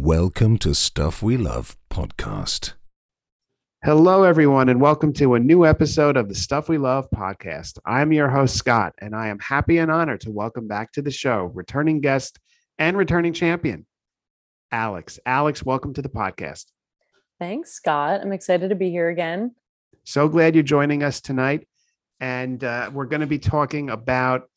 Welcome to Stuff We Love podcast. Hello, everyone, and welcome to a new episode of the Stuff We Love podcast. I'm your host, Scott, and I am happy and honored to welcome back to the show returning guest and returning champion, Alex. Alex, welcome to the podcast. Thanks, Scott. I'm excited to be here again. So glad you're joining us tonight. And uh, we're going to be talking about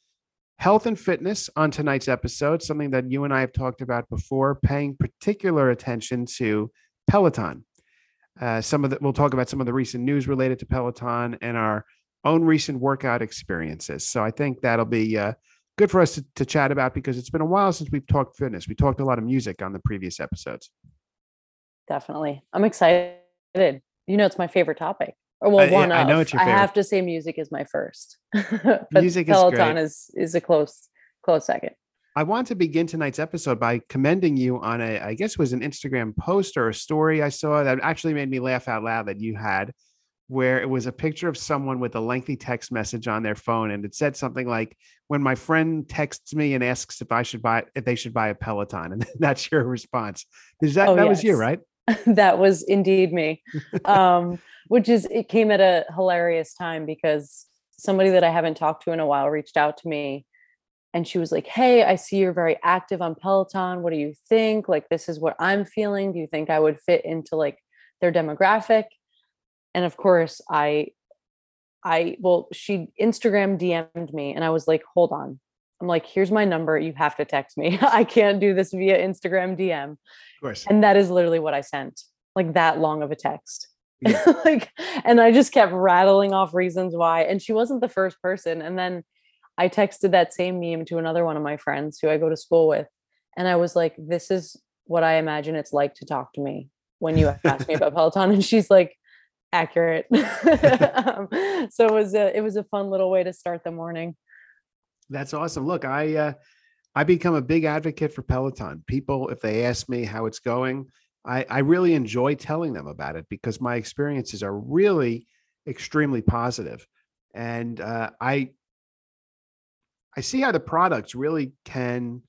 health and fitness on tonight's episode, something that you and I have talked about before, paying particular attention to Peloton. Uh, some of the, we'll talk about some of the recent news related to Peloton and our own recent workout experiences. So I think that'll be uh, good for us to, to chat about because it's been a while since we've talked fitness. We talked a lot of music on the previous episodes. Definitely. I'm excited. You know, it's my favorite topic. Or well, I- one I of. know it's your favorite. I have to say, music is my first. but Music is Peloton great. is is a close close second. I want to begin tonight's episode by commending you on a, I guess it was an Instagram post or a story I saw that actually made me laugh out loud that you had, where it was a picture of someone with a lengthy text message on their phone, and it said something like, "When my friend texts me and asks if I should buy, if they should buy a Peloton," and that's your response. Is that Oh, that was you, right? that was indeed me. Um, which is it came at a hilarious time because somebody that I haven't talked to in a while reached out to me and she was like, Hey, I see you're very active on Peloton. What do you think? Like, this is what I'm feeling. Do you think I would fit into like their demographic? And of course, I I well, she Instagram DM'd me and I was like, hold on. I'm like, here's my number. You have to text me. I can't do this via Instagram DM. Of course. And that is literally what I sent, like that long of a text. Yeah. like, and I just kept rattling off reasons why. And she wasn't the first person. And then I texted that same meme to another one of my friends who I go to school with. And I was like, this is what I imagine it's like to talk to me when you ask me about Peloton. And she's like, accurate. um, so it was a it was a fun little way to start the morning. That's awesome. Look, I uh, I become a big advocate for Peloton. People, if they ask me how it's going, I, I really enjoy telling them about it because my experiences are really extremely positive, and uh, I I see how the products really can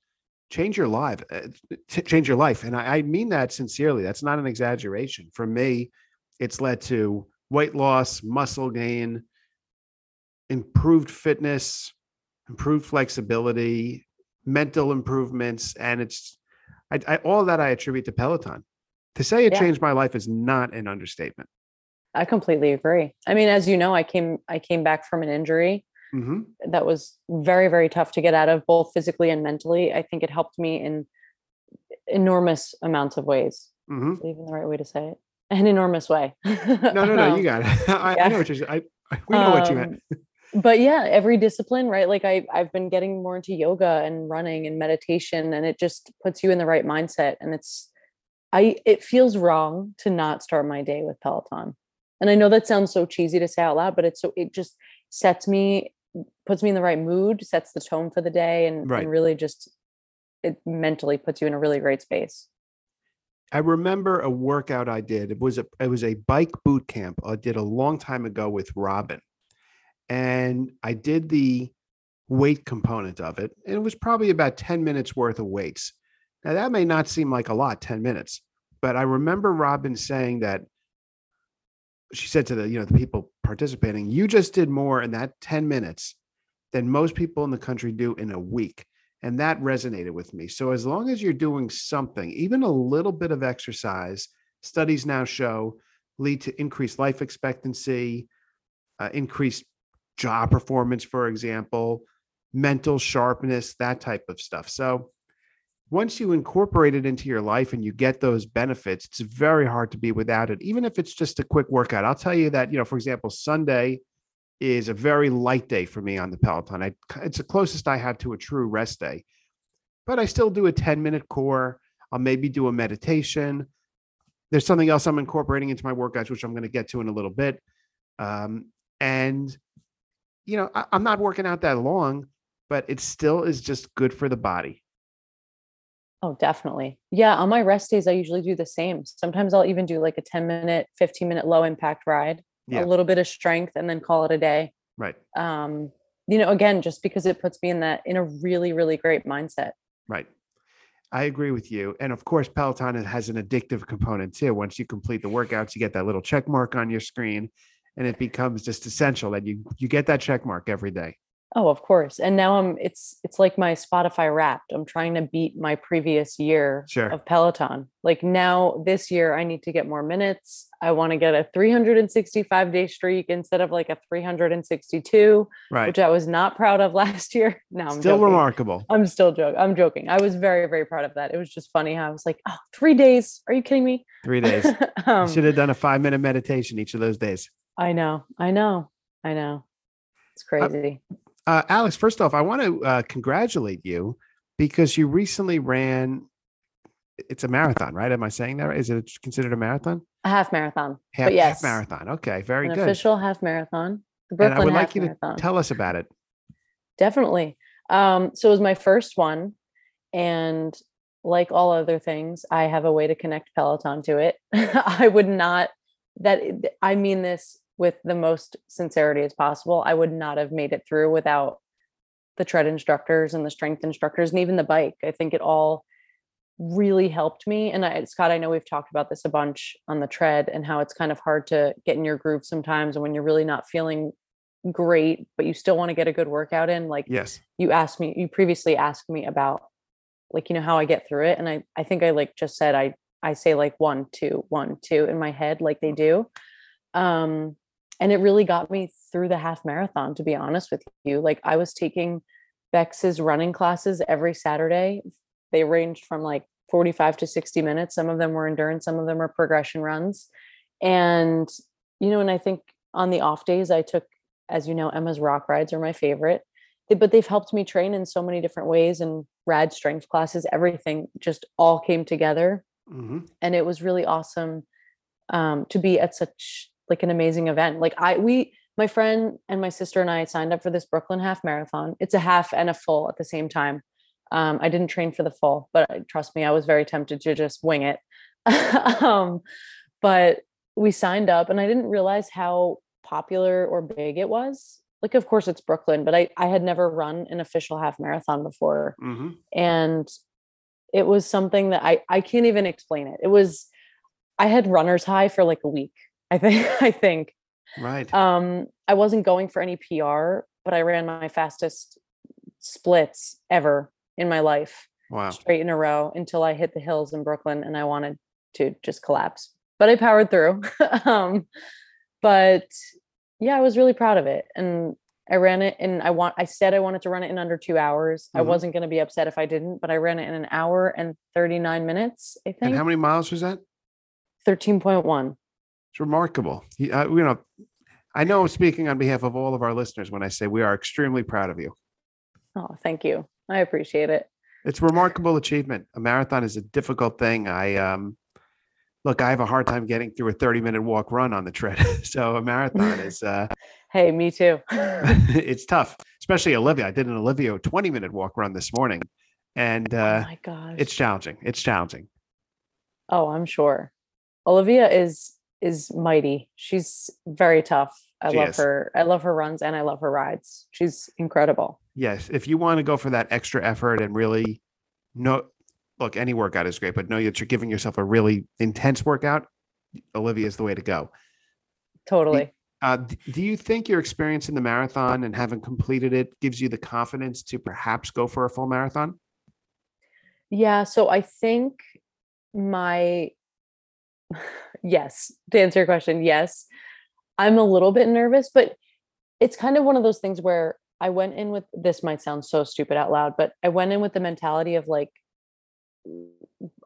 change your life, uh, t- change your life, and I, I mean that sincerely. That's not an exaggeration. For me, it's led to weight loss, muscle gain, improved fitness, improved flexibility, mental improvements, and it's I, I, all that I attribute to Peloton. To say it Yeah. changed my life is not an understatement. I completely agree. I mean, as you know, I came I came back from an injury hmm that was very very tough to get out of both physically and mentally i think it helped me in enormous amounts of ways hmm Is even the right way to say it an enormous way No, no, no. You got it. I, I know what you're. I, I we know what you meant. Um, but yeah every discipline right like i i've been getting more into yoga and running and meditation and it just puts you in the right mindset and it's i it feels wrong to not start my day with peloton and i know that sounds so cheesy to say out loud but it's so it just sets me puts me in the right mood sets the tone for the day and, Right. and really just it mentally puts you in a really great space I remember a workout I did. It was a it was a bike boot camp I did a long time ago with Robin, and I did the weight component of it. And it was probably about ten minutes worth of weights. Now that may not seem like a lot, ten minutes, but I remember Robin saying that she said to the you know the people participating, "You just did more in that ten minutes than most people in the country do in a week." And that resonated with me. So, as long as you're doing something, even a little bit of exercise, studies now show lead to increased life expectancy, uh, increased job performance, for example, mental sharpness, that type of stuff. So, once you incorporate it into your life and you get those benefits, it's very hard to be without it, even if it's just a quick workout. I'll tell you that, you know, for example, Sunday is a very light day for me on the Peloton. I, it's the closest I have to a true rest day, but I still do a 10 minute core. I'll maybe do a meditation. There's something else I'm incorporating into my workouts, which I'm going to get to in a little bit. Um, and, you know, I, I'm not working out that long, but it still is just good for the body. Oh, definitely. Yeah. On my rest days, I usually do the same. Sometimes I'll even do like a 10 minute, 15 minute low impact ride, Yeah. a little bit of strength, and then call it a day. Right. Um, you know, again, just because it puts me in that in a really, really great mindset. Right. I agree with you. And of course, Peloton has an addictive component too. Once you complete the workouts, you get that little check mark on your screen and it becomes just essential that you you get that check mark every day. Oh, of course. And now I'm it's it's like my Spotify wrapped. I'm trying to beat my previous year Sure. of Peloton. Like now this year I need to get more minutes. I want to get a 365 day streak instead of like a 362, Right. which I was not proud of last year. Now I'm Still joking. remarkable. I'm still joking. I'm joking. I was very, very proud of that. It was just funny how I was like, oh, three days. Are you kidding me? Three days. um, Should have done a five minute meditation each of those days. I know. I know. I know. It's crazy. Uh, Alex, first off, I want to uh, congratulate you because you recently ran. It's a marathon, right? Am I saying that right? Is it considered a marathon? a half marathon. Half, but yes, half marathon. Okay, very an good. official half marathon. The and Brooklyn I would half like you to marathon. tell us about it. Definitely. Um, so it was my first one. And like all other things, I have a way to connect Peloton to it. I would not, that I mean this with the most sincerity as possible. I would not have made it through without the tread instructors and the strength instructors and even the bike. I think it all really helped me. And I, Scott, I know we've talked about this a bunch on the tread and how it's kind of hard to get in your groove sometimes. And when you're really not feeling great, but you still want to get a good workout in, like Yes. you asked me, you previously asked me about like, you know, how I get through it. And I, I think I like just said, I, I say like one, two, one, two in my head, like they do. Um, and it really got me through the half marathon, to be honest with you. Like I was taking Becs's running classes every Saturday. They ranged from like 45 to 60 minutes. Some of them were endurance, some of them were progression runs. And, you know, and I think on the off days, I took, as you know, Emma's rock rides are my favorite. But they've helped me train in so many different ways and rad strength classes, everything just all came together hmm and it was really awesome um, to be at such like an amazing event. Like I, we, my friend and my sister and I signed up for this Brooklyn half marathon. It's a half and a full at the same time. Um, I didn't train for the full, but uh, trust me, I was very tempted to just wing it. um, but we signed up, and I didn't realize how popular or big it was. Like, of course, it's Brooklyn, but I I had never run an official half marathon before hmm and it was something that I I can't even explain it. It was I had runner's high for like a week. I think I think Right. um I wasn't going for any PR, but I ran my fastest splits ever in my life wow. straight in a row until I hit the hills in Brooklyn and I wanted to just collapse. But I powered through. um but yeah, I was really proud of it and I ran it and I want I said I wanted to run it in under 2 hours. I Mhm. wasn't going to be upset if I didn't, but I ran it in an hour and 39 minutes, I And think. how many miles was that? 13.1. It's remarkable. You, uh, you know, I know I'm speaking on behalf of all of our listeners when I say we are extremely proud of you. Oh, thank you. I appreciate it. It's a remarkable achievement. A marathon is a difficult thing. I um look, I have a hard time getting through a 30 minute walk run on the tread. so a marathon is uh Hey, me too. it's tough, especially Olivia. I did an Olivia 20 minute walk run this morning and oh uh my gosh. it's challenging. It's challenging. Oh, I'm sure. Olivia is is mighty. She's very tough. I She love is. her. I love her runs and I love her rides. She's incredible. Yes, if you want to go for that extra effort and really no look, any workout is great, but know that you're giving yourself a really intense workout, Olivia is the way to go. Totally. Uh, do you think your experience in the marathon and having completed it gives you the confidence to perhaps go for a full marathon? Yeah, so I think my yes, to answer your question, yes. I'm a little bit nervous, but it's kind of one of those things where I went in with this might sound so stupid out loud, but I went in with the mentality of like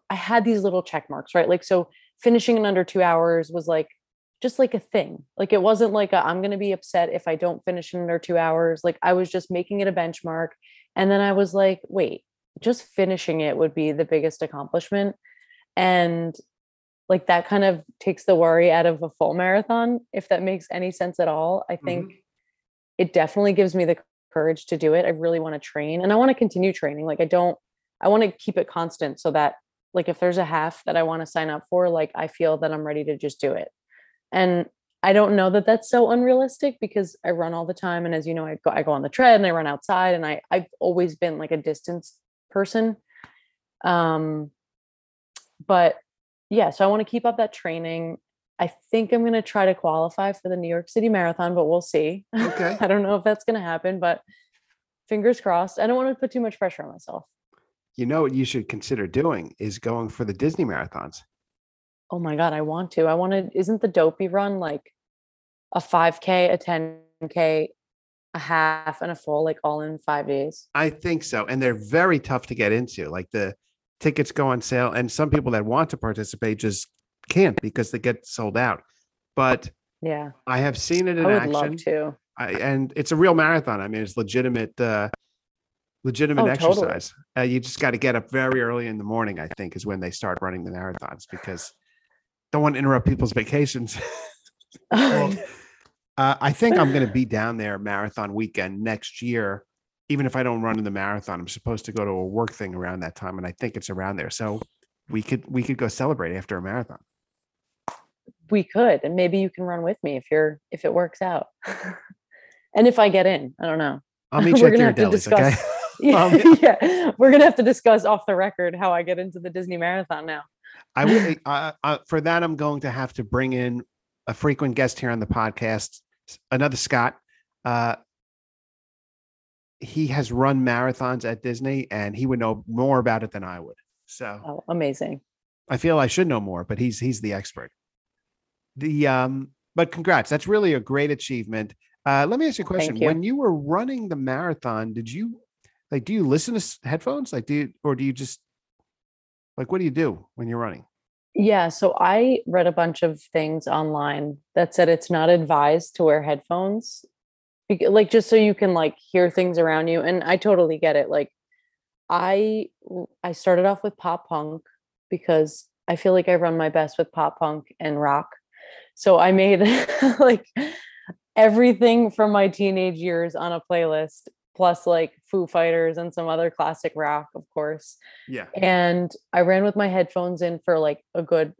I had these little check marks, right? Like so finishing in under 2 hours was like just like a thing. Like it wasn't like i am going to be upset if I don't finish in under 2 hours. Like I was just making it a benchmark and then I was like, wait, just finishing it would be the biggest accomplishment and like that kind of takes the worry out of a full marathon if that makes any sense at all. I think it definitely gives me the courage to do it. I really want to train and i want to continue training. Like i don't i want to keep it constant so that like if there's a half that i want to sign up for like i feel that i'm ready to just do it. And i don't know that that's so unrealistic because i run all the time and as you know i go i go on the tread and i run outside and i i've always been like a distance person. Um, but yeah, so I want to keep up that training. I think I'm going to try to qualify for the New York City Marathon, but we'll see. Okay. I don't know if that's going to happen, but fingers crossed. I don't want to put too much pressure on myself. You know what you should consider doing is going for the Disney marathons. Oh my god, I want to. I want to. Isn't the dopey run like a 5k, a 10k, a half, and a full, like all in five days? I think so. And they're very tough to get into. Like the tickets go on sale, and some people that want to participate just can't because they get sold out. But Yeah, I have seen it in action. I would action. love to. I, and it's a real marathon. I mean, it's legitimate, uh, legitimate Oh, totally. exercise. Uh, you just got to get up very early in the morning. I think is when they start running the marathons because don't want to interrupt people's vacations. Well, uh, I think I'm going to be down there marathon weekend next year. Even if I don't run in the marathon, I'm supposed to go to a work thing around that time, and I think it's around there. So we could we could go celebrate after a marathon. we could, and maybe you can run with me if you're if it works out, and if I get in. I don't know. I'll meet you We're at gonna your have to okay? discuss- Yeah, Um, yeah, we're gonna have to discuss off the record how I get into the Disney Marathon now. I will. Uh, uh, for that, I'm going to have to bring in a frequent guest here on the podcast, another Scott. Uh, he has run marathons at Disney, and he would know more about it than I would. So Oh, amazing! I feel I should know more, but he's he's the expert. The um, but congrats, that's really a great achievement. Uh, let me ask you a question: you. When you were running the marathon, did you like do you listen to headphones, like do you, or do you just like what do you do when you're running? Yeah, so I read a bunch of things online that said it's not advised to wear headphones, like just so you can like hear things around you. And I totally get it. Like i i started off with pop punk because I feel like I run my best with pop punk and rock. So I made like everything from my teenage years on a playlist, plus like Foo Fighters and some other classic rock, of course Yeah. and I ran with my headphones in for like a good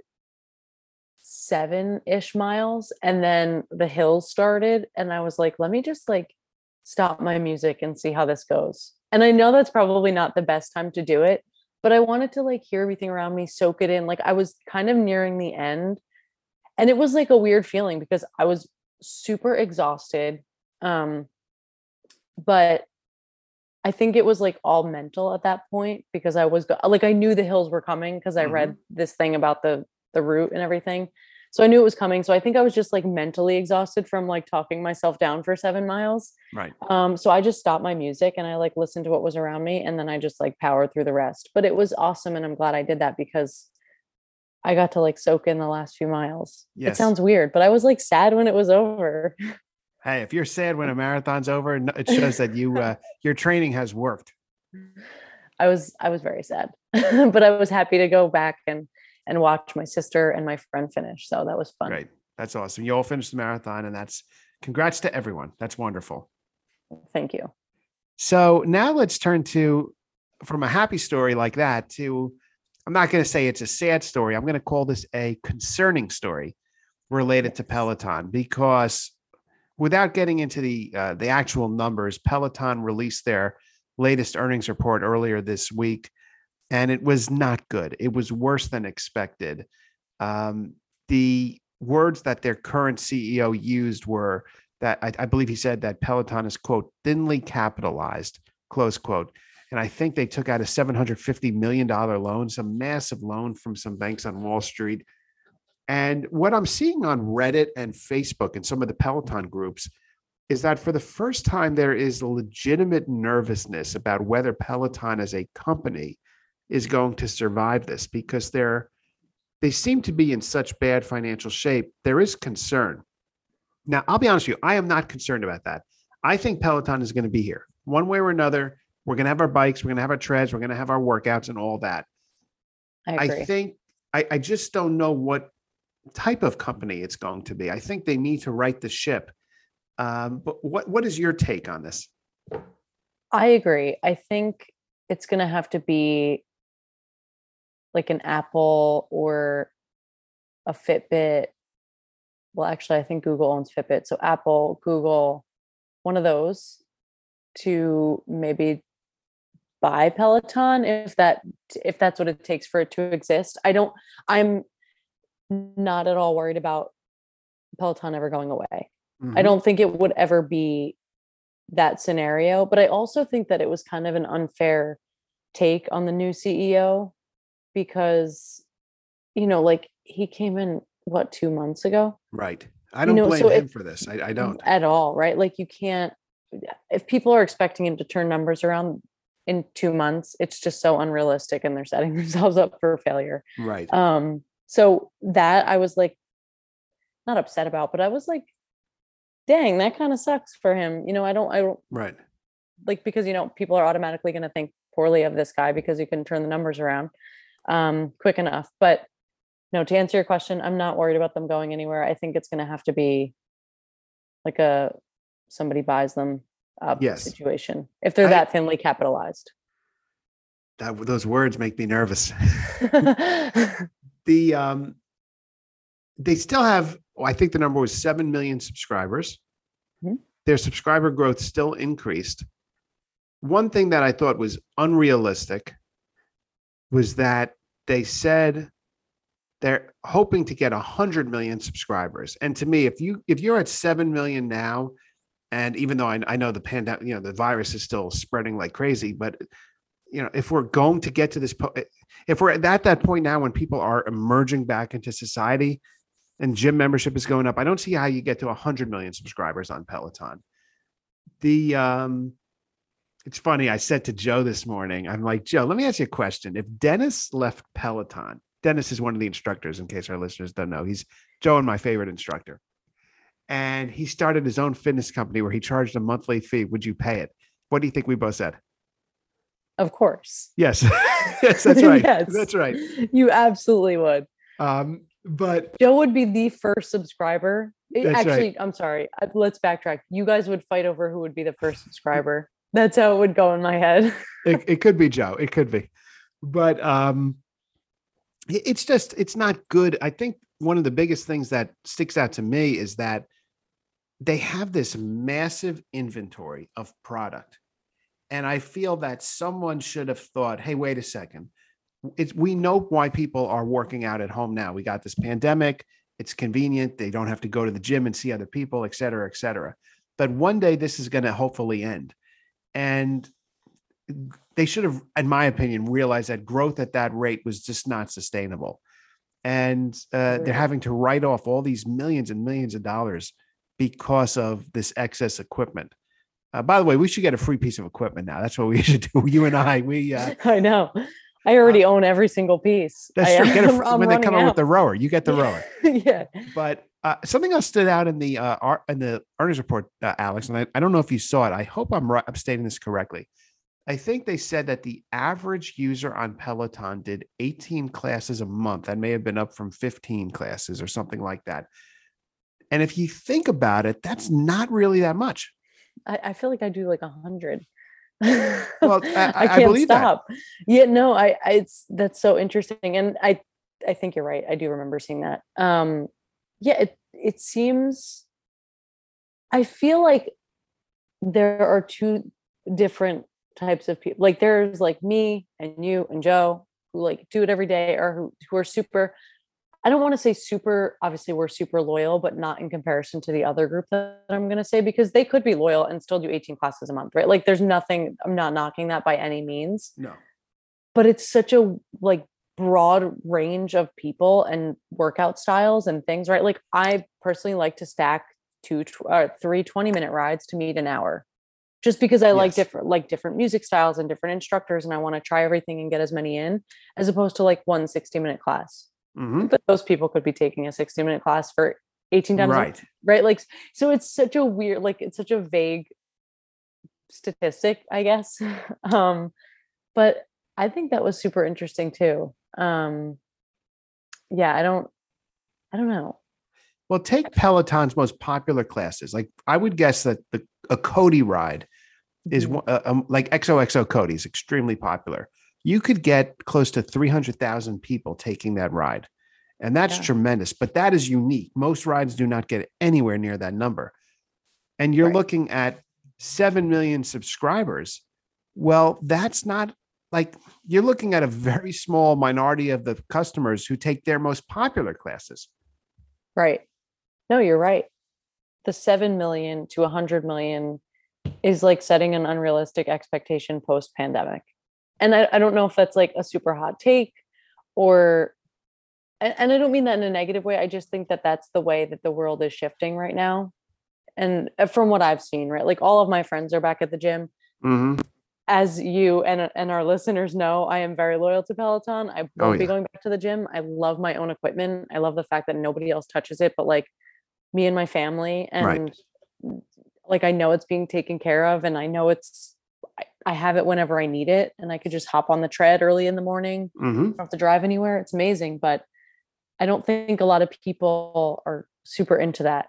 seven ish miles. And then the hills started, and I was like, let me just like stop my music and see how this goes. And I know that's probably not the best time to do it, but I wanted to like hear everything around me, soak it in. Like I was kind of nearing the end. And it was like a weird feeling because I was super exhausted. Um, but I think it was like all mental at that point because I was go- like I knew the hills were coming because I read this thing about the the route and everything. So I knew it was coming. So I think I was just like mentally exhausted from like talking myself down for 7 miles. Right. Um so I just stopped my music and I like listened to what was around me and then I just like powered through the rest. But it was awesome and I'm glad I did that because I got to like soak in the last few miles. Yes. It sounds weird, but I was like sad when it was over. Hey, if you're sad when a marathon's over, it shows that you uh, your training has worked. I was I was very sad, but I was happy to go back and and watch my sister and my friend finish. So that was fun. Great. That's awesome. You all finished the marathon, and that's congrats to everyone. That's wonderful. Thank you. So now let's turn to from a happy story like that to I'm not going to say it's a sad story. I'm going to call this a concerning story related to Peloton because without getting into the uh, the actual numbers, Peloton released their latest earnings report earlier this week, and it was not good. It was worse than expected. Um, the words that their current CEO used were that I, I believe he said that Peloton is quote thinly capitalized close quote. And I think they took out a $750 million loan, some massive loan from some banks on Wall Street. And what I'm seeing on Reddit and Facebook and some of the Peloton groups is that for the first time, there is legitimate nervousness about whether Peloton as a company is going to survive this because they're they seem to be in such bad financial shape. There is concern. Now, I'll be honest with you, I am not concerned about that. I think Peloton is going to be here one way or another. We're going to have our bikes, we're going to have our treads, we're going to have our workouts and all that. I I think I, I just don't know what type of company it's going to be. I think they need to right the ship. Um, but what what is your take on this? I agree. I think it's going to have to be like an Apple or a Fitbit. Well, actually, I think Google owns Fitbit. So Apple, Google, one of those to maybe buy Peloton if that if that's what it takes for it to exist. I don't I'm not at all worried about Peloton ever going away. I Mhm. don't think it would ever be that scenario, but I also think that it was kind of an unfair take on the new CEO because you know, like he came in what 2 months ago Right. I don't know, blame so him for this. I, I don't. at all, right? Like you can't if people are expecting him to turn numbers around in 2 months, it's just so unrealistic and they're setting themselves up for failure. Right. Um so that I was like not upset about, but I was like dang, that kind of sucks for him. You know, I don't I don't right. like because you know people are automatically going to think poorly of this guy because you can turn the numbers around um quick enough. But no, to answer your question, I'm not worried about them going anywhere. I think it's going to have to be like a somebody buys them up Yes. situation if they're I- that thinly capitalized. That those words make me nervous. the um they still have well, i think the number was 7 million subscribers Mhm. their subscriber growth still increased one thing that i thought was unrealistic was that they said they're hoping to get 100 million subscribers and to me if you if you're at 7 million now and even though i, I know the pandemic you know the virus is still spreading like crazy but you know if we're going to get to this po- if we're at that point now when people are emerging back into society and gym membership is going up, I don't see how you get to 100 million subscribers on Peloton. The um it's funny, I said to Joe this morning, I'm like, Joe, let me ask you a question. If Dennis left Peloton, Dennis is one of the instructors, in case our listeners don't know. He's Joe and my favorite instructor. And he started his own fitness company where he charged a monthly fee. Would you pay it? What do you think we both said? of course. Yes. yes, that's right. Yes. That's right. You absolutely would. Um, but Joe would be the first subscriber. It- That's right. actually, I'm sorry. Let's backtrack. You guys would fight over who would be the first subscriber. That's how it would go in my head. it, it could be Joe. It could be. But um it's just it's not good. I think one of the biggest things that sticks out to me is that they have this massive inventory of product. And I feel that someone should have thought, hey, wait a second. It's we know why people are working out at home now. We got this pandemic. It's convenient. They don't have to go to the gym and see other people, et cetera, et cetera. But one day this is going to hopefully end. And they should have, in my opinion, realized that growth at that rate was just not sustainable. And uh, they're having to write off all these millions and millions of dollars because of this excess equipment. Uh, by the way, we should get a free piece of equipment now. That's what we should do. You and I, we uh, I know. I already own every single piece. that's I, true. Get a, I'm- fr- I'm when they come out with the rower, you get the rower. yeah. But uh, something else stood out in the uh, in the earnings report, uh, Alex, and I, I don't know if you saw it. I hope I'm right. I'm stating this correctly. I think they said that the average user on Peloton did 18 classes a month. That may have been up from 15 classes or something like that. And if you think about it, that's not really that much. I, I feel like I do like a hundred. Well, I- I- can't believe that. stop. Yeah, no, I, I it's that's so interesting. And I I think you're right. I do remember seeing that. Um yeah, it it seems I feel like there are two different types of people. Like there's like me and you and Joe who like do it every day or who, who are super I don't want to say super, obviously we're super loyal, but not in comparison to the other group that I'm going to say because they could be loyal and still do 18 classes a month, right? Like there's nothing, I'm not knocking that by any means, No. but it's such a like broad range of people and workout styles and things, right? Like I personally like to stack two tw- or three 20 minute rides to meet an hour just because I like different like different music styles and different instructors and I want to try everything and get as many in as opposed to like one 60 minute class Mhm. but those people could be taking a 60 minute class for 18 times Right. right like so it's such a weird like it's such a vague statistic i guess um but i think that was super interesting too um yeah i don't i don't know Well, take Peloton's most popular classes. Like I would guess that the a Cody ride is Mhm. one- uh, um, like XOXO Cody is extremely popular. You could get close to 300,000 people taking that ride. And that's Yeah. tremendous, but that is unique. Most rides do not get anywhere near that number. And you're Right. looking at 7 million subscribers. Well, that's not like you're looking at a very small minority of the customers who take their most popular classes. Right. No, you're right. The 7 million to 100 million is like setting an unrealistic expectation post pandemic. And I, I don't know if that's like a super hot take or, and, and I don't mean that in a negative way. I just think that that's the way that the world is shifting right now. And uh, from what I've seen, right, like all of my friends are back at the gym. Mhm. As you and and our listeners know, I am very loyal to Peloton. I won't Oh, be going back to the gym. I love my own equipment. I love the fact that nobody else touches it, but like me and my family Right. and like I know it's being taken care of and I know it's I, I have it whenever I need it and I could just hop on the tread early in the morning. Mhm. don't have to drive anywhere. It's amazing, but I don't think a lot of people are super into that.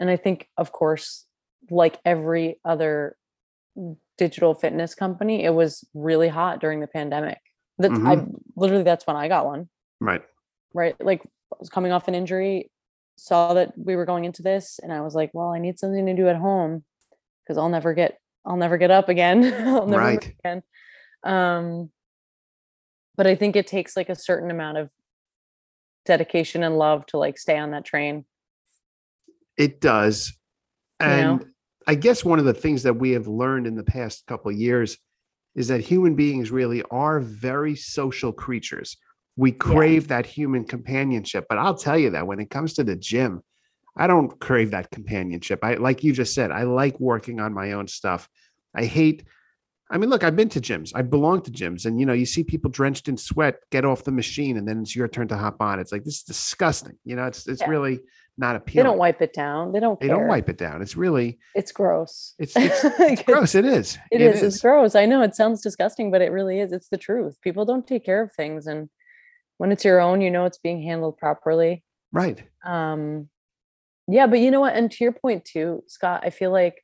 And I think, of course, like every other digital fitness company, it was really hot during the pandemic. That's I literally that's when I got one, Right. right? Like I was coming off an injury, saw that we were going into this, and I was like, well, I need something to do at home because I'll never get I'll never get up again. I'll Right. again. Um but I think it takes like a certain amount of dedication and love to like stay on that train. It does. You know? I guess one of the things that we have learned in the past couple of years is that human beings really are very social creatures. We crave that human companionship. But I'll tell you that when it comes to the gym, I don't crave that companionship. I like you just said, I like working on my own stuff. I hate I mean, look, I've been to gyms. I belong to gyms, and you know, you see people drenched in sweat get off the machine, and then it's your turn to hop on. It's like this is disgusting. You know, it's it's Yeah. really not They don't wipe it down. They don't They care. don't wipe it down. It's really It's gross. It's- it's Like, gross. It is. It is. It's gross. I know it sounds disgusting, but it really is. It's the truth. People don't take care of things. And when it's your own, you know it's being handled properly. right. Um yeah, but you know what? And to your point too, Scott, I feel like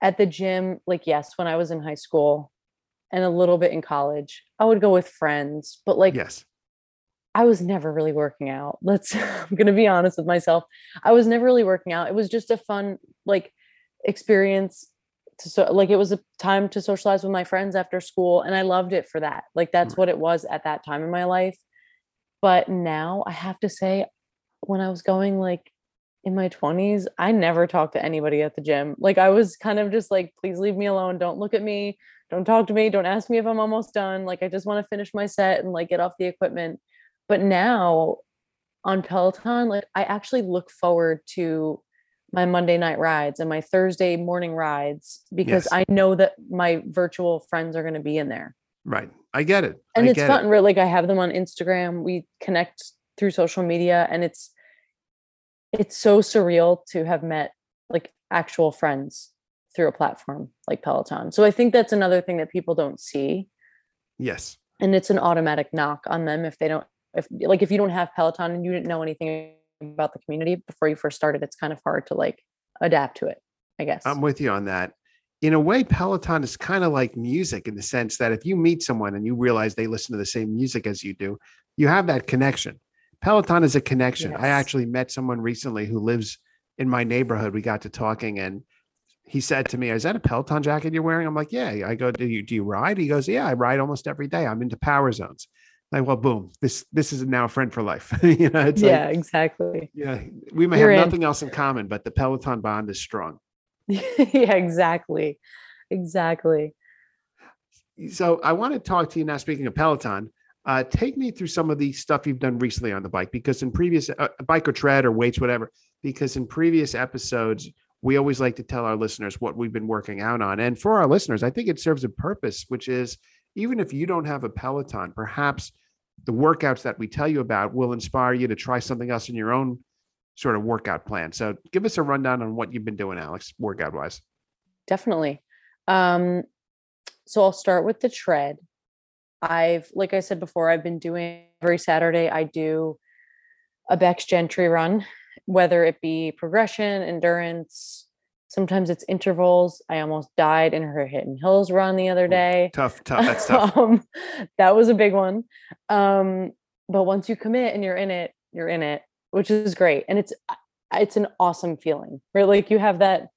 at the gym, like yes, when I was in high school and a little bit in college, I would go with friends, but like yes. I was never really working out. Let's I'm going to be honest with myself. I was never really working out. It was just a fun like experience to so like it was a time to socialize with my friends after school and I loved it for that. Like that's mm. what it was at that time in my life. But now I have to say when I was going like in my 20s, I never talked to anybody at the gym. Like I was kind of just like please leave me alone. Don't look at me. Don't talk to me. Don't ask me if I'm almost done. Like I just want to finish my set and like get off the equipment but now on peloton like i actually look forward to my monday night rides and my thursday morning rides because Yes. i know that my virtual friends are going to be in there Right. I get it. and I it's fun It. right like i have them on instagram we connect through social media and it's it's so surreal to have met like actual friends through a platform like peloton so i think that's another thing that people don't see Yes. and it's an automatic knock on them if they don't if like if you don't have peloton and you didn't know anything about the community before you first started it's kind of hard to like adapt to it i guess I'm with you on that. In a way, Peloton is kind of like music in the sense that if you meet someone and you realize they listen to the same music as you do, you have that connection. Peloton is a connection. I actually met someone recently who lives in my neighborhood. We got to talking and he said to me, Is that a Peloton jacket you're wearing? I'm like, Yeah. I go, Do you do you ride? He goes, Yeah, I ride almost every day. I'm into power zones. Like, well, boom, this this is now a friend for life. you know, it's yeah like, exactly yeah, we may You're have in. nothing else in common, but the Peloton bond is strong. yeah exactly exactly so I want to talk to you now. Speaking of Peloton, uh, take me through some of the stuff you've done recently on the bike, because in previous uh, bike or tread or weights, whatever. Because in previous episodes, we always like to tell our listeners what we've been working out on, and for our listeners, I think it serves a purpose, which is even if you don't have a Peloton, perhaps the workouts that we tell you about will inspire you to try something else in your own sort of workout plan. So give us a rundown on what you've been doing, Alex, workout wise. definitely um so i'll start with the tread i've like i said before i've been doing every saturday i do a Becs Gentry run whether it be progression endurance sometimes it's intervals i almost died in her hidden hills run the other day Tough, tough. That's tough. um, that was a big one um but once you commit and you're in it you're in it which is great and it's uh, it's an awesome feeling right like you have that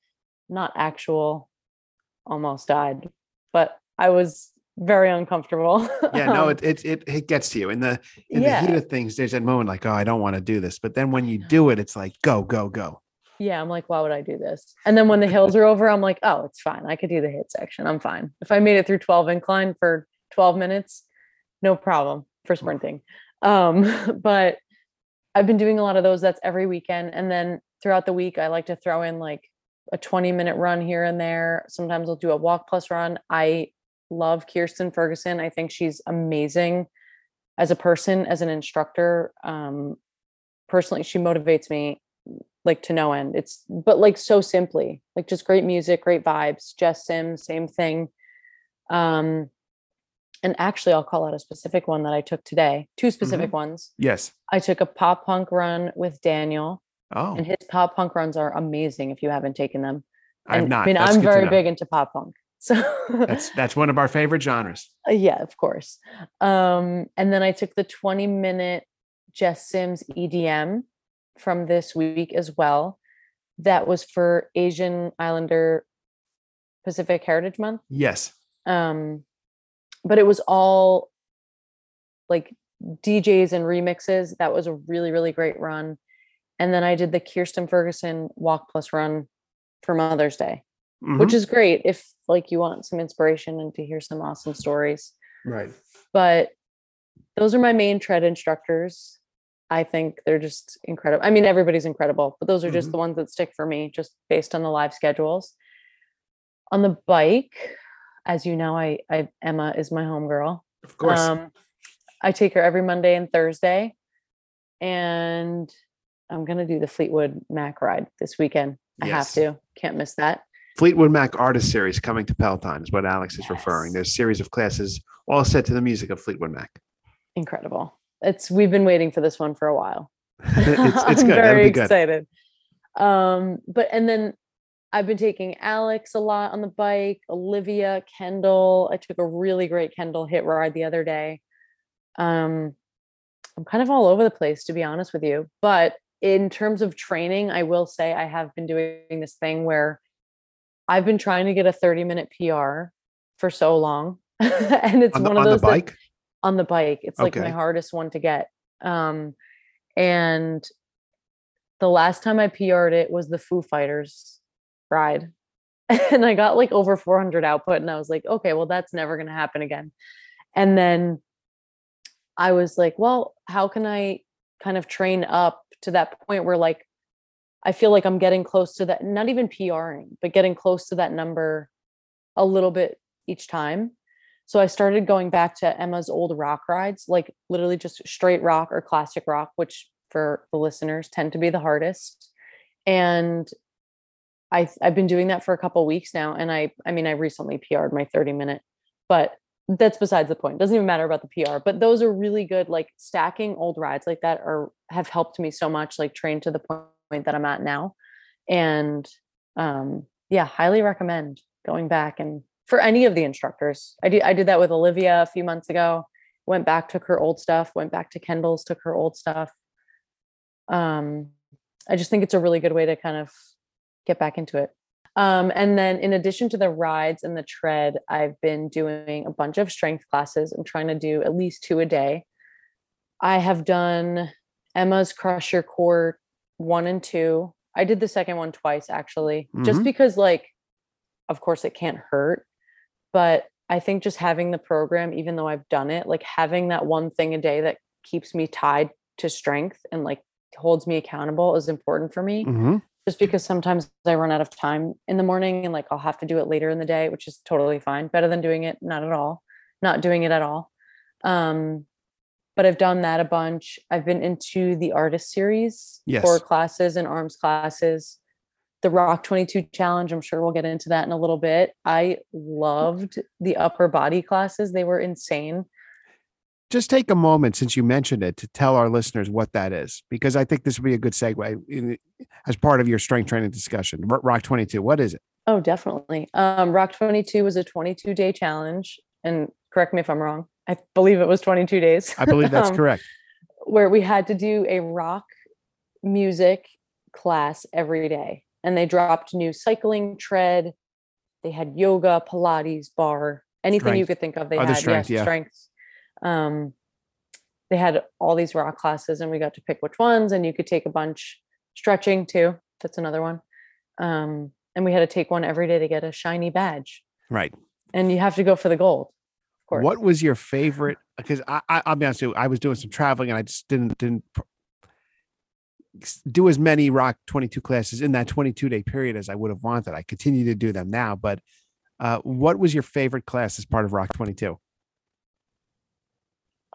not actual almost died but I was very uncomfortable. Yeah, no, it, it it it gets to you in the in the heat of things. There's that moment like, oh, I don't want to do this, but then when you do it, it's like, go, go, go. Yeah, I'm like, why would I do this? And then when the hills are over, I'm like, oh, it's fine. I could do the HIIT section. I'm fine. If I made it through 12 incline for 12 minutes, no problem for sprinting. Um, but I've been doing a lot of those. That's every weekend. And then throughout the week, I like to throw in like a 20 minute run here and there. Sometimes I'll do a walk plus run. I love Kirsten Ferguson. I think she's amazing as a person, as an instructor. Um, personally, she motivates me like to no end. It's but like so simply, like just great music, great vibes. Jess Sims, same thing. Um, and actually, I'll call out a specific one that I took today. Two specific ones. Yes. I took a pop punk run with Daniel, Oh, and his pop punk runs are amazing if you haven't taken them. I've And, not. I mean, That's I'm very big into pop punk. So That's that's one of our favorite genres. Uh, yeah, of course. Um, and then I took the 20 minute Jess Sims EDM from this week as well. That was for Asian Islander Pacific Heritage Month. Yes. Um, but it was all like DJs and remixes. That was a really, really great run. And then I did the Kirsten Ferguson Walk Plus Run for Mother's Day, which Mhm. is great if like you want some inspiration and to hear some awesome stories right. but those are my main tread instructors. I think they're just incredible. I mean, everybody's incredible, but those are just Mhm. the ones that stick for me, just based on the live schedules. On the bike, as you know, I, I Emma is my homegirl. Of course. Um, I take her every Monday and Thursday, and I'm gonna do the Fleetwood Mac ride this weekend. I have to, can't miss that. Fleetwood Mac Artist Series coming to Peloton is what Alex is referring. There's a series of classes all set to the music of Fleetwood Mac. Incredible. It's we've been waiting for this one for a while. it's it's I'm. Very excited. Um, but and then I've been taking Alex a lot on the bike, Olivia, Kendall. I took a really great Kendall HIIT ride the other day. Um, I'm kind of all over the place to be honest with you. But in terms of training, I will say I have been doing this thing where I've been trying to get a 30 minute PR for so long. and it's On the, one of on the those that- bike. On the bike. It's like my hardest one to get. Um, and the last time I PR'd it was the Foo Fighters ride. And I got like over 400 output, and I was like, okay, well, that's never going to happen again. And then I was like, well, how can I kind of train up to that point where like I feel like I'm getting close to that, not even PRing, but getting close to that number a little bit each time. So I started going back to Emma's old rock rides, like literally just straight rock or classic rock, which for the listeners tend to be the hardest. And I I've been doing that for a couple weeks now. And I I mean I recently PR'd my 30 minute, but that's besides the point. Doesn't even matter about the PR. But those are really good. Like stacking old rides like that are have helped me so much, like train to the point that I'm at now. And um yeah, highly recommend going back and for any of the instructors. I did I did that with Olivia a few months ago. Went back, took her old stuff, went back to Kendall's, took her old stuff. Um, I just think it's a really good way to kind of get back into it. Um, and then in addition to the rides and the tread, I've been doing a bunch of strength classes. I'm trying to do at least two a day. I have done Emma's Crush Your Core one and two. I did the second one twice actually, just Mhm. because like, of course it can't hurt, but I think just having the program, even though I've done it, like having that one thing a day that keeps me tied to strength and like holds me accountable is important for me Mhm. just because sometimes I run out of time in the morning and like I'll have to do it later in the day, which is totally fine. Better than doing it not at all, not doing it at all. Um, but I've done that a bunch. I've been into the artist series Yes. core classes and arms classes. The Rock 22 challenge, I'm sure we'll get into that in a little bit. I loved the upper body classes. They were insane. Just take a moment since you mentioned it to tell our listeners what that is, because I think this would be a good segue in, as part of your strength training discussion. Rock 22, what is it? Oh, definitely. Um, Rock 22 was a 22 day challenge. And correct me if I'm wrong. I believe it was 22 days. I believe that's Um, correct. Where we had to do a rock music class every day. And they dropped new cycling tread. They had yoga, Pilates, barre, anything you could think of. They the had strength, yes, yeah. strengths. Um, they had all these rock classes, and we got to pick which ones, and you could take a bunch. Stretching too. That's another one. Um, and we had to take one every day to get a shiny badge, Right. and you have to go for the gold. Of course. What was your favorite? Because I, I, I'll be honest with you, I was doing some traveling and I just didn't didn't do as many Rock 22 classes in that 22 day period as I would have wanted. I continue to do them now, but uh, what was your favorite class as part of Rock 22?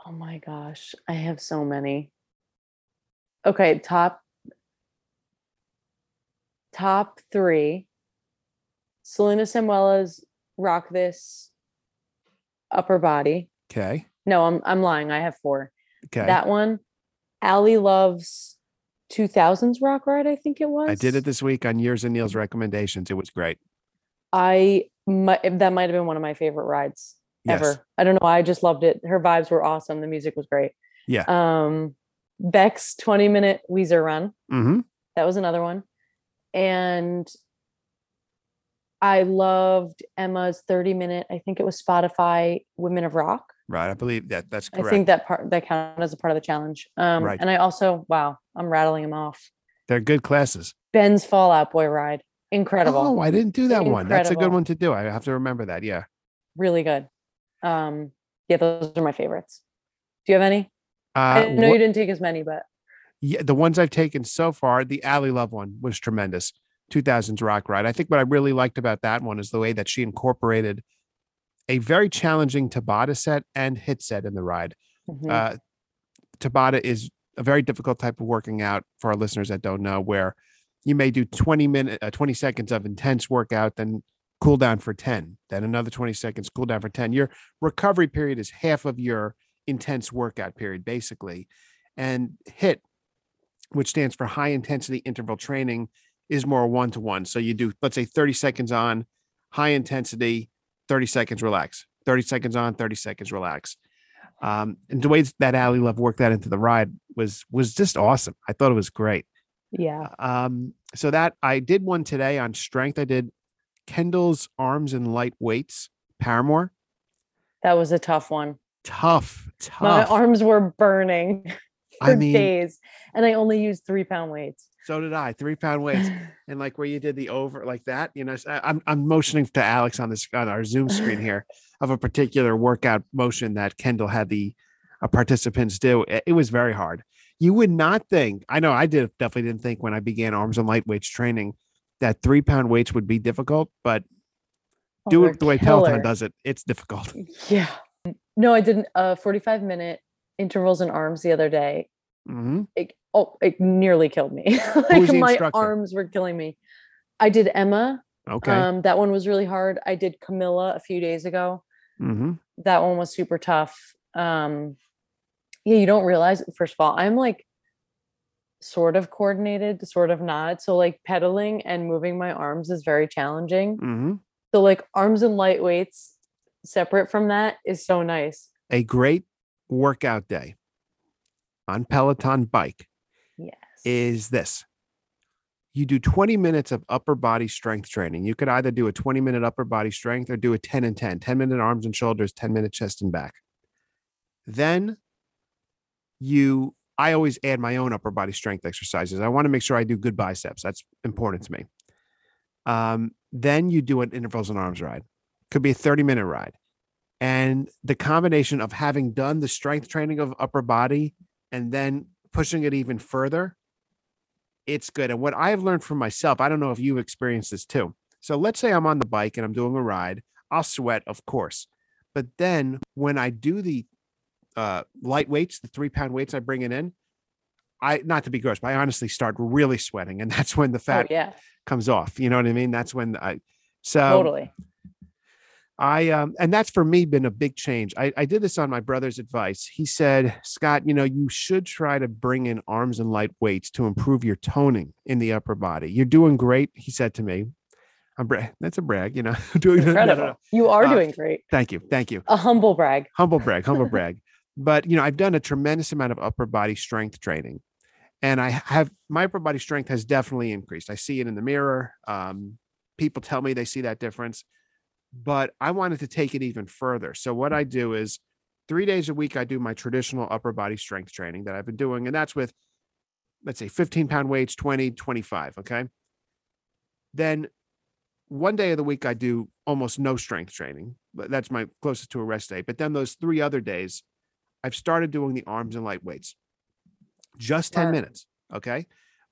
Oh my gosh, I have so many. Okay, top top three. Selena Samuela's Rock This Upper Body. Okay. No, I'm I'm lying. I have four. Okay. That one. Ally Love's 2000s Rock Ride, I think it was. I did it this week on yours and Neil's recommendations. It was great. I might that might have been one of my favorite rides Yes. ever. I don't know. I just loved it. Her vibes were awesome. The music was great. Yeah. Um Becs's 20 minute Weezer run. Mm-hmm. That was another one. And I loved Emma's 30 minute, I think it was Spotify Women of Rock. Right. I believe that that's correct. I think that part that counted as a part of the challenge. Um Right. and I also wow, I'm rattling them off. They're good classes. Ben's Fall Out Boy ride. Incredible. Oh, I didn't do that one. That's a good one to do. I have to remember that. Yeah. Really good. Um yeah, those are my favorites. Do you have any? Uh, I know wha- you didn't take as many, but yeah, the ones I've taken so far, the Ally Love one was tremendous. 2000s rock ride. I think what I really liked about that one is the way that she incorporated a very challenging Tabata set and HIIT set in the ride. mhm. Uh, Tabata is a very difficult type of working out for our listeners that don't know, where you may do 20 minute, uh, 20 seconds of intense workout, then cool down for 10, then another 20 seconds, cool down for 10. Your recovery period is half of your intense workout period, basically. And HIIT, which stands for high intensity interval training, is more one to one. So you do, let's say, 30 seconds on, high intensity, 30 seconds relax, 30 seconds on, 30 seconds relax. Um, and the way that Ally Love worked that into the ride was was just awesome. I thought it was great. yeah. Um, so that I did one today on strength. I did Kendall's arms and light weights, Paramore. That was a tough one. Tough, tough. My arms were burning for I mean- days, and I only used three pound weights. So did I. Three pound weights, and like where you did the over like that. You know, I'm I'm motioning to Alex on this on our Zoom screen here of a particular workout motion that Kendall had the uh, participants do. It, it was very hard. You would not think. I know I did definitely didn't think when I began arms and light weights training that three pound weights would be difficult, but Oh, do it the way killer. Peloton does it. It's difficult. Yeah. No, I didn't. Uh, 45 minute intervals in arms the other day. Hmm It, oh, it nearly killed me. Like my instructor? arms were killing me. I did Emma. Okay. Um, that one was really hard. I did Camilla a few days ago. hmm That one was super tough. Um, yeah, you don't realize. First of all, I'm like sort of coordinated, sort of not. So like pedaling and moving my arms is very challenging. hmm So like arms and light weights separate from that is so nice. A great workout day on Peloton bike Yes. is this. You do 20 minutes of upper body strength training. You could either do a 20 minute upper body strength or do a 10 and 10, 10 minute arms and shoulders, 10 minute chest and back. Then you, I always add my own upper body strength exercises. I want to make sure I do good biceps. That's important to me. Um, then you do an intervals and arms ride. Could be a 30 minute ride. And the combination of having done the strength training of upper body and then pushing it even further, it's good. And what I've learned from myself, I don't know if you've experienced this too. So let's say I'm on the bike and I'm doing a ride, I'll sweat, of course. But then when I do the uh, light weights, the three pound weights I bring it in, I not to be gross, but I honestly start really sweating, and that's when the Oh, fat yeah, comes off. You know what I mean? That's when I so totally. I um and that's for me been a big change. I, I did this on my brother's advice. He said, Scott, you know, you should try to bring in arms and light weights to improve your toning in the upper body. You're doing great, he said to me. I'm bra- that's a brag, you know. doing no, no, no. Incredible. You are Uh, doing great. Thank you. Thank you. A humble brag. Humble brag, humble brag. But you know, I've done a tremendous amount of upper body strength training. And I have my upper body strength has definitely increased. I see it in the mirror. Um, people tell me they see that difference but I wanted to take it even further. So what I do is three days a week, I do my traditional upper body strength training that I've been doing. And that's with, let's say 15 pound weights, 20, 25. Okay. Then one day of the week, I do almost no strength training. But that's my closest to a rest day. But then those three other days, I've started doing the arms and light weights, just 10 Smart. minutes. Okay.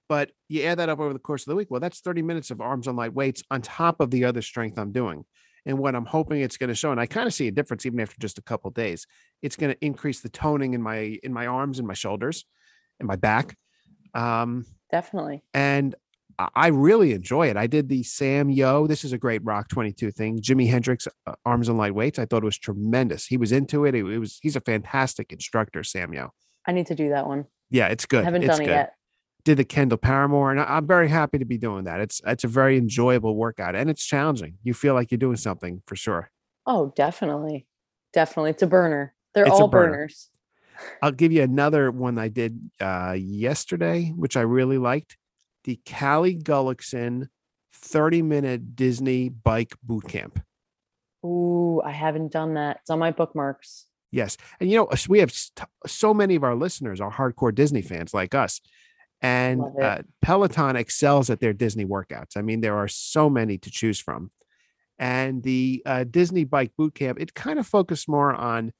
But you add that up over the course of the week. Well, that's 30 minutes of arms and light weights on top of the other strength I'm doing. And what I'm hoping it's going to show, and I kind of see a difference even after just a couple days, it's going to increase the toning in my in my arms and my shoulders and my back. Um, Definitely. and I- really enjoy it. I did the Sam Yo. This is a great Rock 22 thing. Jimi Hendrix uh, arms and light weights. I thought it was tremendous. He was into it. It, it was he's a fantastic instructor, Sam Yo. I need to do that one. Yeah, it's good. I haven't it's done it yet. Did the Kendall Paramore, and I'm very happy to be doing that. It's it's a very enjoyable workout, and it's challenging. You feel like you're doing something for sure. Oh, definitely. Definitely. It's a burner. They're It's all burner. burners. I'll give you another one I did uh, yesterday, which I really liked. The Callie Gullickson 30 minute Disney bike boot camp. Ooh, I haven't done that. It's on my bookmarks. Yes. And you know, we have so many of our listeners are hardcore Disney fans like us. And uh, Peloton excels at their Disney workouts. I mean, there are so many to choose from. And the uh, Disney Bike Boot Camp, it kind of focused more on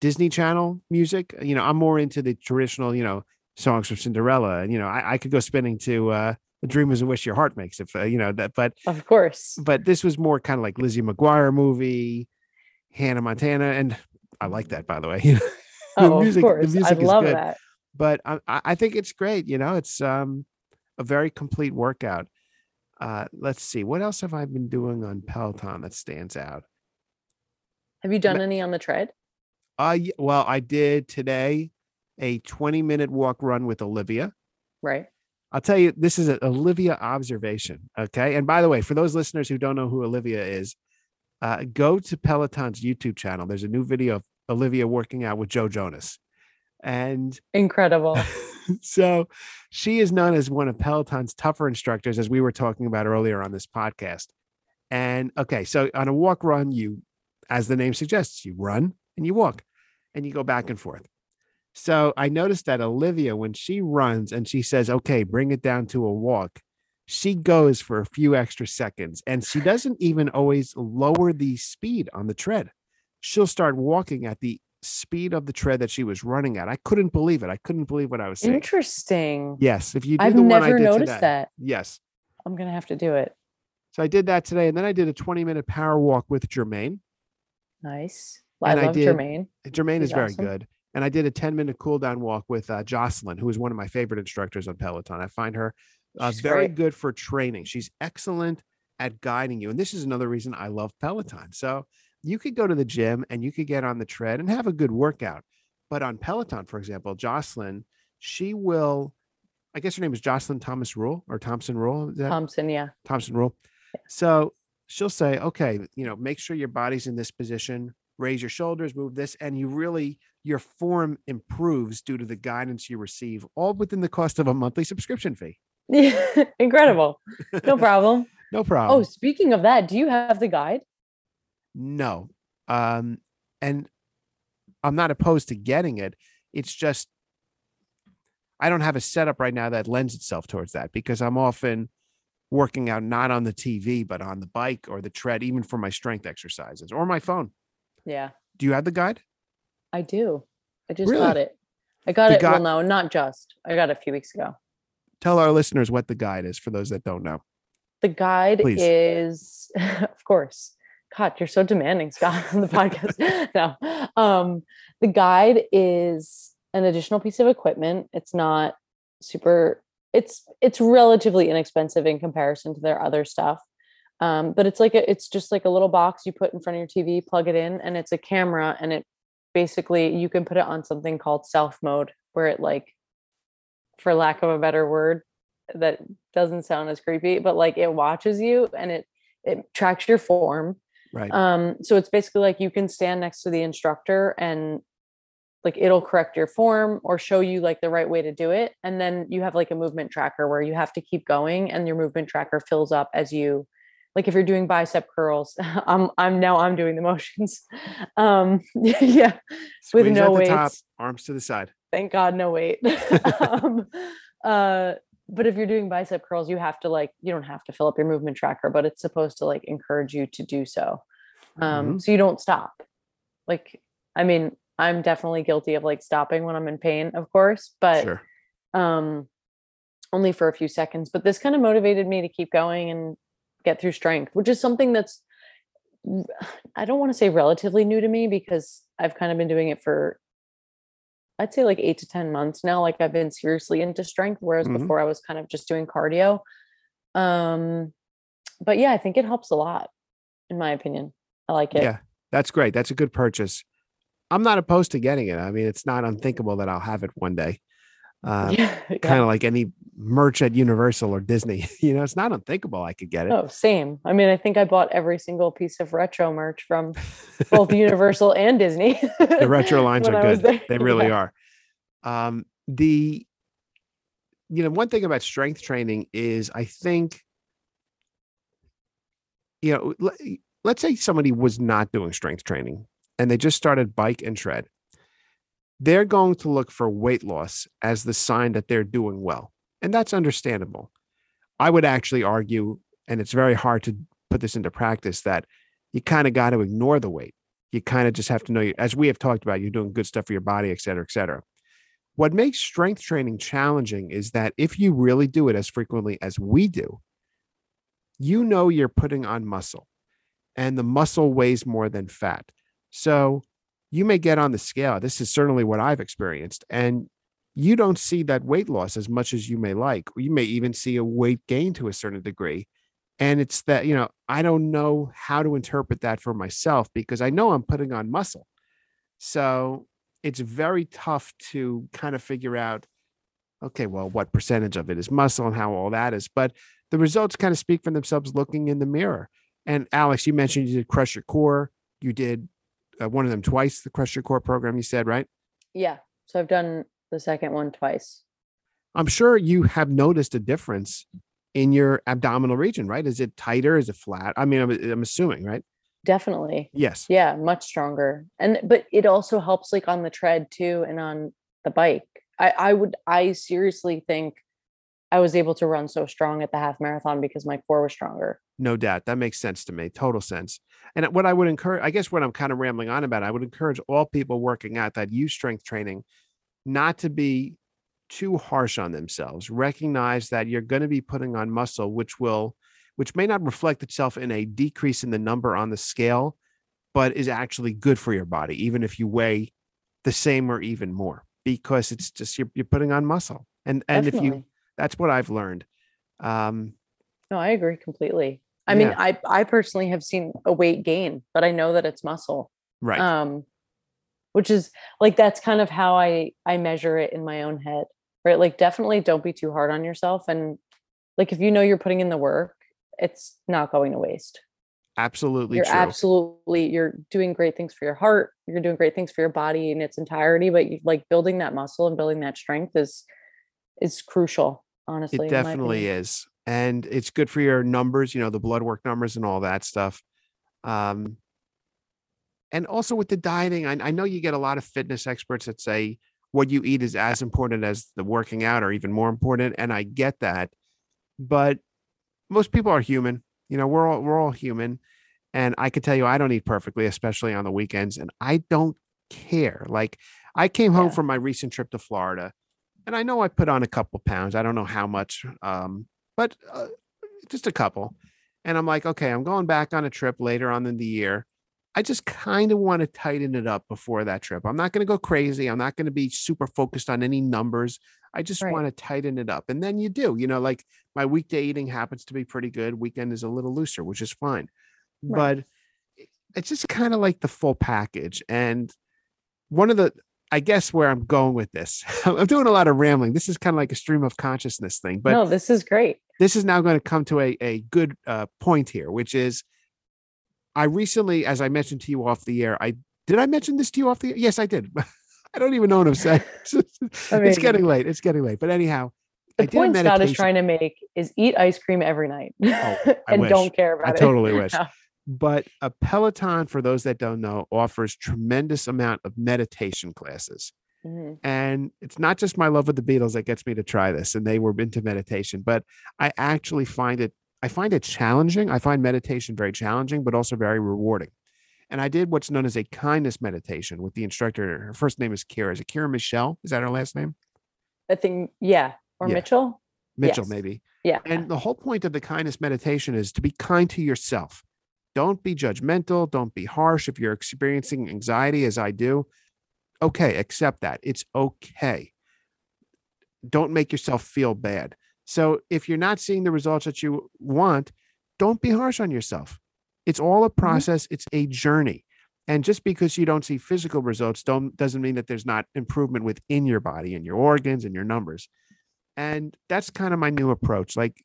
Disney Channel music. You know, I'm more into the traditional, you know, songs from Cinderella. And, you know, I, I could go spinning to uh, The Dream is a Wish Your Heart Makes, if, uh, you know, that, but Of course. but this was more kind of like Lizzie McGuire movie, Hannah Montana, and I like that by the way. You know, the Oh, music- of the course. I music is love good. that. But I, I think it's great. You know, it's um a very complete workout. Uh, let's see, what else have I been doing on Peloton that stands out? Have you done any on the tread? Uh, well, I did today a 20 minute walk run with Olivia. Right. I'll tell you, this is an Olivia observation. Okay. And by the way, for those listeners who don't know who Olivia is, uh, go to Peloton's YouTube channel. There's a new video of Olivia working out with Joe Jonas. And Incredible. so she is known as one of Peloton's tougher instructors, as we were talking about earlier on this podcast. And okay, so on a walk run, you, as the name suggests, you run and you walk and you go back and forth. So I noticed that Olivia, when she runs and she says, okay, bring it down to a walk, she goes for a few extra seconds and she doesn't even always lower the speed on the tread. She'll start walking at the speed of the tread that she was running at. I couldn't believe it. I couldn't believe what I was seeing. Interesting. Yes, if you do I've I never noticed today. that. Yes. I'm gonna have to do it. So I did that today, and then I did a 20 minute power walk with Jermaine. Nice. I And I love did- Jermaine. Jermaine He's is very awesome. good. And I did a 10 minute cool down walk with uh, Joslyn, who is one of my favorite instructors on Peloton. I find her uh, very great. good for training. She's excellent at guiding you. And this is another reason I love Peloton. So you could go to the gym and you could get on the tread and have a good workout. But on Peloton, for example, Joslyn, she will, I guess her name is Joslyn Thomas Rule or Thompson Rule. Thompson, yeah. Thompson rule. So she'll say, okay, you know, make sure your body's in this position, raise your shoulders, move this, and you really, your form improves due to the guidance you receive, all within the cost of a monthly subscription fee. Incredible. No problem. No problem. Oh, speaking of that, do you have the guide? No. Um, and I'm not opposed to getting it. It's just, I don't have a setup right now that lends itself towards that because I'm often working out not on the TV, but on the bike or the tread, even for my strength exercises or my phone. Yeah, Do you have the guide? I do. I just Really? got it. I got The it. Well, no, not just. I got it a few weeks ago. Tell our listeners what the guide is for those that don't know. The guide Please. is, of course. God, you're so demanding, Scott, on the podcast. no, um, the guide is an additional piece of equipment. It's not super. It's it's relatively inexpensive in comparison to their other stuff. Um, but it's like a, it's just like a little box you put in front of your TV, plug it in, and it's a camera, and it basically you can put it on something called self mode, where it like, for lack of a better word, that doesn't sound as creepy, but like it watches you and it it tracks your form. Right. Um, so it's basically like you can stand next to the instructor and like it'll correct your form or show you like the right way to do it. And then you have like a movement tracker where you have to keep going and your movement tracker fills up as you like if you're doing bicep curls, I'm I'm now I'm doing the motions. Um yeah, with no the top, weights. arms to the side. Thank God no weight. um uh but if you're doing bicep curls, you have to like you don't have to fill up your movement tracker, but it's supposed to like encourage you to do so. Um so you don't stop. Like I mean, I'm definitely guilty of like stopping when I'm in pain, of course, but Sure. um only for a few seconds but this kind of motivated me to keep going and get through strength which is something that's I don't want to say relatively new to me because i've kind of been doing it for i'd say like 8 to 10 months now like i've been seriously into strength whereas Mhm. before i was kind of just doing cardio um but yeah i think it helps a lot in my opinion i like it Yeah, that's great. That's a good purchase. I'm not opposed to getting it. I mean, it's not unthinkable that I'll have it one day. Uh, yeah, yeah. Kind of like any merch at Universal or Disney. You know, it's not unthinkable I could get it. Oh, same. I mean, I think I bought every single piece of retro merch from both Universal and Disney. the retro lines are good. They really Yeah. are. Um, the you know one thing about strength training is I think you know le- let's say somebody was not doing strength training and they just started bike and tread. They're going to look for weight loss as the sign that they're doing well, and that's understandable. I would actually argue, and it's very hard to put this into practice, that you kind of got to ignore the weight. You kind of just have to know as we have talked about you're doing good stuff for your body et cetera et cetera. What makes strength training challenging is that if you really do it as frequently as we do you know you're putting on muscle and the muscle weighs more than fat. So you may get on the scale this is certainly what i've experienced and you don't see that weight loss as much as you may like you may even see a weight gain to a certain degree and it's that, you know, I don't know how to interpret that for myself because I know I'm putting on muscle. So it's very tough to kind of figure out, okay, well, what percentage of it is muscle and how all that is. But the results kind of speak for themselves looking in the mirror. And Alex, you mentioned you did Crush Your Core. You did uh, one of them twice, the Crush Your Core program, you said, right? Yeah. So I've done the second one twice. I'm sure you have noticed a difference in your abdominal region, right? Is it tighter? Is it flat? I mean, I'm, I'm assuming, right? Definitely. Yes. Yeah, much stronger. And but it also helps like on the tread too and on the bike. I I would I seriously think I was able to run so strong at the half marathon because my core was stronger. No doubt. That makes sense to me. Total sense. And what I would encourage, I guess what I'm kind of rambling on about, I would encourage all people working out that use strength training not to be too harsh on themselves. Recognize that you're going to be putting on muscle, which will, which may not reflect itself in a decrease in the number on the scale, but is actually good for your body, even if you weigh the same or even more, because it's just you're, you're putting on muscle. And and if you that's what I've learned. Um, No, I agree completely. I mean, I I personally have seen a weight gain, but I know that it's muscle. right. um which is like that's kind of how i i measure it in my own head right like definitely don't be too hard on yourself and like if you know you're putting in the work it's not going to waste Absolutely you're true. absolutely you're doing great things for your heart you're doing great things for your body in its entirety but you, like building that muscle and building that strength is is crucial honestly It definitely is. And it's good for your numbers, you know, the blood work numbers and all that stuff. Um, and also with the dieting, I, I know you get a lot of fitness experts that say what you eat is as important as the working out or even more important. And I get that. But most people are human. You know, we're all we're all human. And I can tell you I don't eat perfectly, especially on the weekends. And I don't care. Like I came home Yeah. from my recent trip to Florida and I know I put on a couple pounds. I don't know how much, um, but uh, just a couple. And I'm like, okay, I'm going back on a trip later on in the year. I just kind of want to tighten it up before that trip. I'm not going to go crazy. I'm not going to be super focused on any numbers. I just Right. want to tighten it up. And then you do, you know, like my weekday eating happens to be pretty good. Weekend is a little looser, which is fine. Right. But it's just kind of like the full package. And one of the, I guess where I'm going with this, I'm doing a lot of rambling. This is kind of like a stream of consciousness thing, but no this is great this is now going to come to a, a good uh, point here, which is I recently, as I mentioned to you off the air, I did I mention this to you off the air? Yes, I did. I don't even know what I'm saying. it's getting late. It's getting late. But anyhow, The I point Scott is trying to make is eat ice cream every night Oh, and wish. don't care about I it. I totally wish. Yeah. But a Peloton, for those that don't know, offers tremendous amount of meditation classes. Mhm. And it's not just my love of the Beatles that gets me to try this, and they were into meditation, but I actually find it, I find it challenging. I find meditation very challenging, but also very rewarding. And I did what's known as a kindness meditation with the instructor. Her first name is Kirra. Is it Kirra Michelle? Is that her last name? I think, yeah. Or Yeah. Mitchell. Mitchell, Yes. maybe. Yeah. And the whole point of the kindness meditation is to be kind to yourself. Don't be judgmental. Don't be harsh. If you're experiencing anxiety, as I do, okay, accept that. It's okay. Don't make yourself feel bad. So if you're not seeing the results that you want, don't be harsh on yourself. It's all a mm-hmm. process, it's a journey. And just because you don't see physical results don't doesn't mean that there's not improvement within your body and your organs and your numbers. And that's kind of my new approach. Like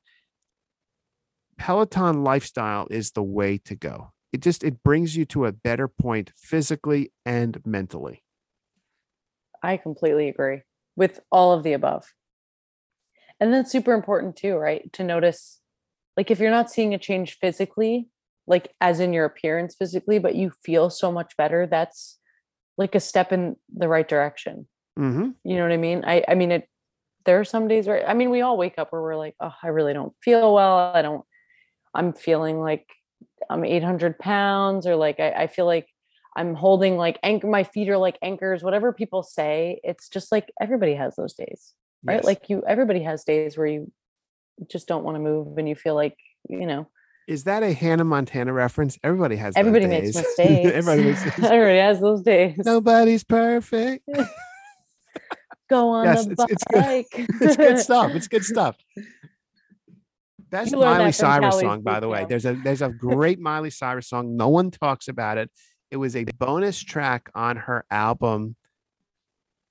Peloton lifestyle is the way to go. It just it brings you to a better point physically and mentally. I completely agree with all of the above. And that's super important too, right? To notice, like, if you're not seeing a change physically, like as in your appearance physically, but you feel so much better, that's like a step in the right direction. Mm-hmm. You know what I mean? I, I mean, it, there are some days where, I mean, we all wake up where we're like, oh, I really don't feel well. I don't, I'm feeling like I'm 800 pounds or like, I, I feel like I'm holding like anchor, my feet are like anchors, whatever people say. It's just like everybody has those days, right? Like you, everybody has days where you just don't want to move and you feel like, you know, is that a Hannah Montana reference? Everybody has. everybody makes mistakes. Everybody makes mistakes. everybody has those days. Nobody's perfect. Go on Yes, the it's- it's good. bike. it's good stuff. It's good stuff. You learned Miley that Cyrus Callie's song, by the way. There's a there's a great Miley Cyrus song. No one talks about it. It was a bonus track on her album.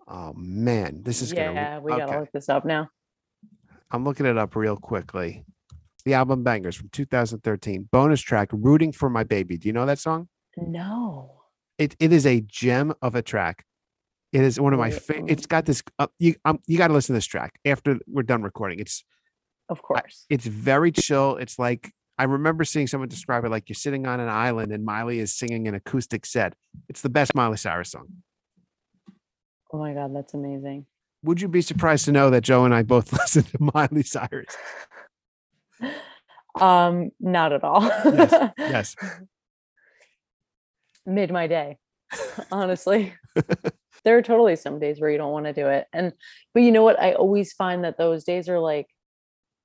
Oh man, this is gonna. yeah, we gotta look this up now. I'm looking it up real quickly. The album Bangerz from 2013. Bonus track, Rooting for My Baby. Do you know that song? No. It it is a gem of a track. It is one of my Right, fa- mm. it's got this uh, you um, you got to listen to this track after we're done recording. It's Of course. it's very chill. It's like I remember seeing someone describe it like you're sitting on an island and Miley is singing an acoustic set. It's the best Miley Cyrus song. oh my God, that's amazing. Would you be surprised to know that Joe and I both listen to Miley Cyrus? Um, not at all. Yes, yes. Made my day, honestly. there are totally some days where you don't want to do it. And but you know what? I always find that those days are like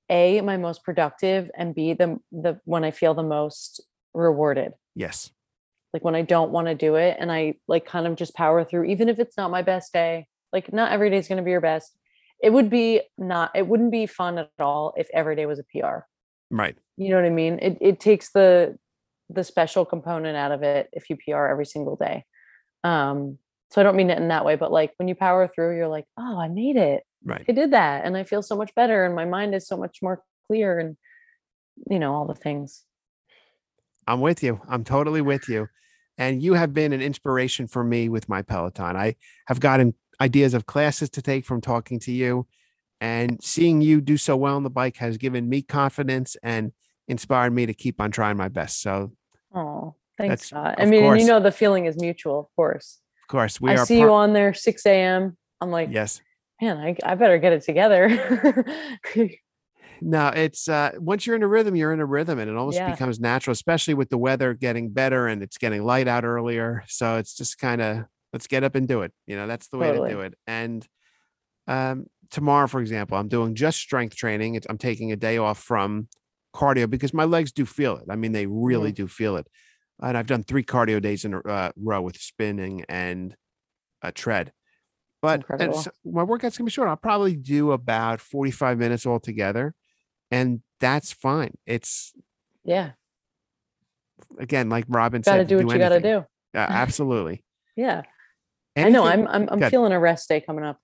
A, my most productive, and B, the the when I feel the most rewarded. Yes. like when I don't want to do it and I like kind of just power through, even if it's not my best day, like not every day is going to be your best. It would be not, it wouldn't be fun at all if every day was a PR. Right. You know what I mean? It, it takes the, the special component out of it if you PR every single day. Um, so I don't mean it in that way, but like when you power through, you're like, oh, I made it. Right. I did that. And I feel so much better. And my mind is so much more clear and, you know, all the things. I'm with you. I'm totally with you. And you have been an inspiration for me with my Peloton. I have gotten ideas of classes to take from talking to you. And seeing you do so well on the bike has given me confidence and inspired me to keep on trying my best. So, Oh, thanks, Scott. I mean, course. you know, the feeling is mutual, of course. of course, we I are. see par- you on there 6 a.m. I'm like, yes. Man, I, I better get it together. No, it's uh once you're in a rhythm, you're in a rhythm and it almost Yeah. becomes natural, especially with the weather getting better and it's getting light out earlier. So it's just kind of let's get up and do it. You know, that's the way Totally. to do it. And um tomorrow, for example, I'm doing just strength training. It's I'm taking a day off from cardio because my legs do feel it. I mean, they really do feel it. And I've done three cardio days in a uh, row with spinning and a tread. But and so my workout's gonna be short. I'll probably do about 45 minutes altogether. And that's fine. It's yeah, again, like Robin got to said, do what you got to do. Yeah, absolutely. Yeah, I know. I'm I'm, I'm Good. feeling a rest day coming up.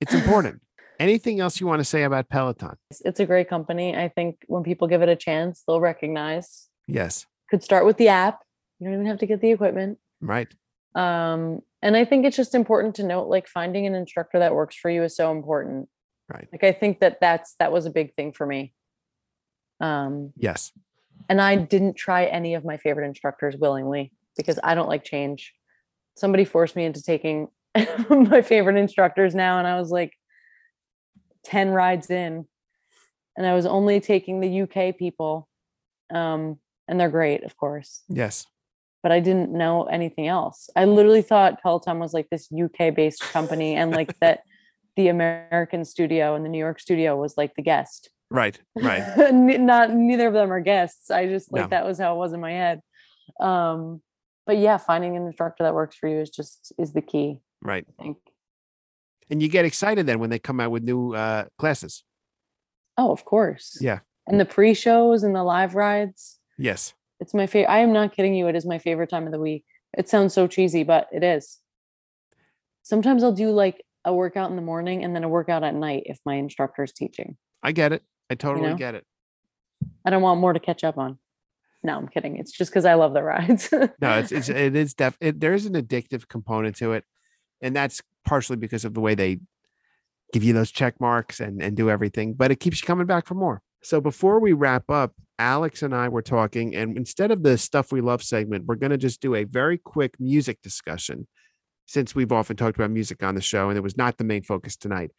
It's important. Anything else you want to say about Peloton? It's, it's a great company. I think when people give it a chance, they'll recognize. Yes. Could start with the app. You don't even have to get the equipment. Right. Um, and I think it's just important to note, like finding an instructor that works for you is so important. Right. Like I think that that's that was a big thing for me. Um, Yes. and I didn't try any of my favorite instructors willingly because I don't like change. Somebody forced me into taking my favorite instructors now, and I was like 10 rides in, and I was only taking the UK people. Um, and they're great, of course, Yes. But I didn't know anything else. I literally thought Peloton was like this UK based company, and like that the American studio and the New York studio was like the guest. Right. Right. Not neither of them are guests i just like No. that was how it was in my head um but yeah finding an instructor that works for you is just is the key Right. i think And you get excited then when they come out with new uh, classes. oh of course Yeah. and the pre-shows and the live rides Yes. It's my favorite i am not kidding you it is my favorite time of the week it sounds so cheesy but it is sometimes i'll do like a workout in the morning and then a workout at night if my instructor is teaching I get it. I totally know? get it. i don't want more to catch up on no i'm kidding it's just because i love the rides No, it's, it's it is def it, there is an addictive component to it. And that's partially because of the way they give you those check marks and, and do everything, but it keeps you coming back for more. So before we wrap up, Alex and I were talking, and instead of the stuff we love segment, we're going to just do a very quick music discussion since we've often talked about music on the show and it was not the main focus tonight.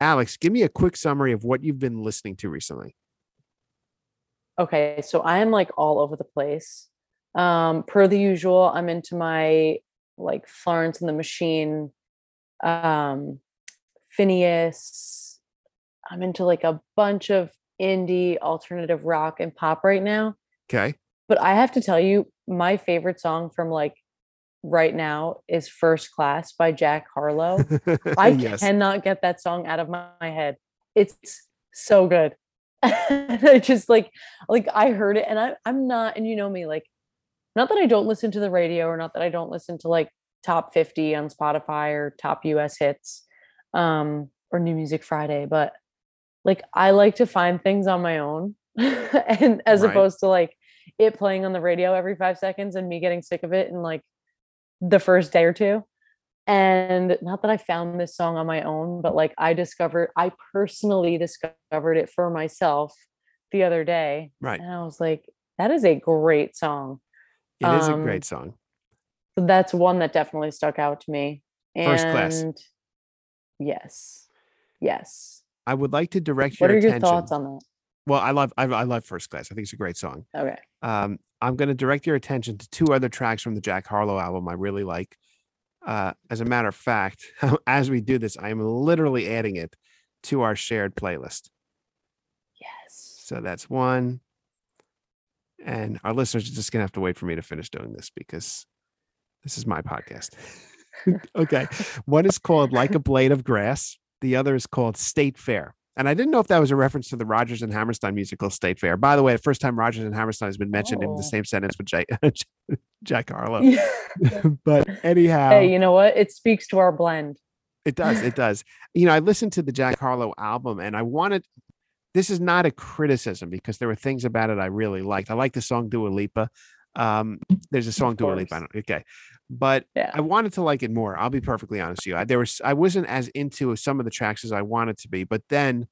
Alex, give me a quick summary of what you've been listening to recently. Okay, so I am like all over the place. Um, per the usual, I'm into my like Florence and the Machine, um, FINNEAS. I'm into like a bunch of indie alternative rock and pop right now. Okay. But I have to tell you, my favorite song from like right now is First Class by Jack Harlow. I yes. cannot get that song out of my, my head. It's so good. I just like like I heard it and I I'm not and you know me like not that I don't listen to the radio or not that I don't listen to like top 50 on Spotify or top US hits um or New Music Friday but like I like to find things on my own and as Right. opposed to like it playing on the radio every 5 seconds and me getting sick of it in like the first day or two and not that I found this song on my own, but like I discovered, I personally discovered it for myself the other day. Right. And I was like, that is a great song. It is a um, great song. So that's one that definitely stuck out to me. First Class. And yes, yes. I would like to direct What your are your attention. thoughts on that? well, I love I, I love First Class. I think it's a great song. Okay. Um, I'm going to direct your attention to two other tracks from the Jack Harlow album I really like. Uh, as a matter of fact, as we do this, I am literally adding it to our shared playlist. Yes. So that's one. And our listeners are just going to have to wait for me to finish doing this because this is my podcast. okay. One is called Like a Blade of Grass, the other is called State Fair. And I didn't know if that was a reference to the Rodgers and Hammerstein musical State Fair. By the way, the first time Rodgers and Hammerstein has been mentioned in Oh. the same sentence with Jack, Jack Harlow. Yeah. but anyhow, Hey, you know what? It speaks to our blend. it does. It does. You know, I listened to the Jack Harlow album and I wanted, this is not a criticism because there were things about it I really liked. I like the song Dua Lipa. Um, there's a song Dua Lipa. Okay. But Yeah. I wanted to like it more. I'll be perfectly honest with you. I, there was, I wasn't as into some of the tracks as I wanted to be, but then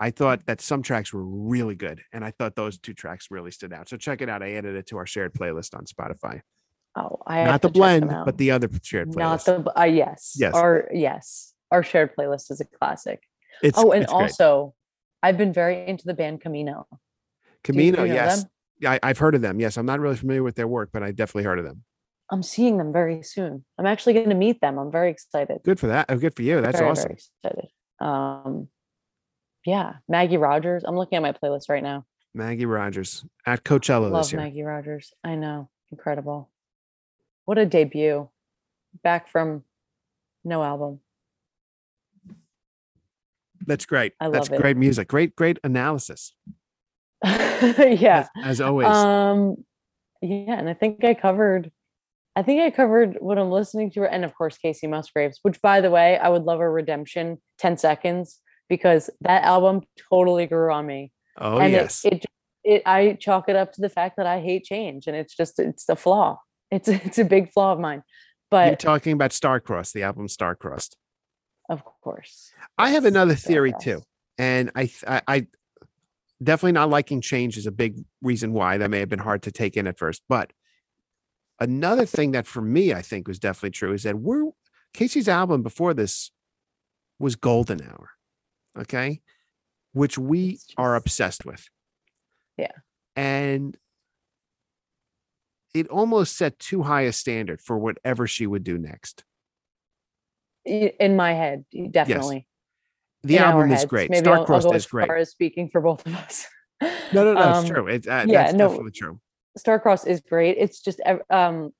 I thought that some tracks were really good. And I thought those two tracks really stood out. So check it out. I added it to our shared playlist on Spotify. Oh, I have Not the to check them blend, but the other shared playlist. not the uh, yes Yes. our yes our shared playlist is a classic it's, oh and it's great. also i've been very into the band camino you- Camino, you know yes. them? I, I've heard of them. Yes, I'm not really familiar with their work, but I definitely heard of them. I'm seeing them very soon i'm actually going to meet them i'm very excited Good for that. Oh, good for you. That's very, awesome. very excited um yeah maggie rogers i'm looking at my playlist right now Maggie Rogers at Coachella love this year. maggie rogers i know incredible what a debut back from no album That's great. I That's love it. great music. Great, great analysis. yeah As, as always. Um, yeah, and I think I covered. I think I covered what I'm listening to, and of course Kacey Musgraves. Which, by the way, I would love a redemption ten seconds because that album totally grew on me. oh and yes. it, it, it, I chalk it up to the fact that I hate change, and it's just it's a flaw. It's it's a big flaw of mine. But you're talking about Starcrossed, the album Starcrossed. Of course. I have another theory too, and I, I, I definitely not liking change is a big reason why that may have been hard to take in at first. But another thing that for me I think was definitely true is that we're Kacey's album before this was Golden Hour, okay, which we It's are obsessed with. Yeah. and it almost set too high a standard for whatever she would do next. In my head, definitely. The in album is great. Maybe Star-Crossed go is great. far as speaking for both of us. No, no, no, it's Um, true. It, uh, yeah, that's no, definitely true. Starcross is great. It's just um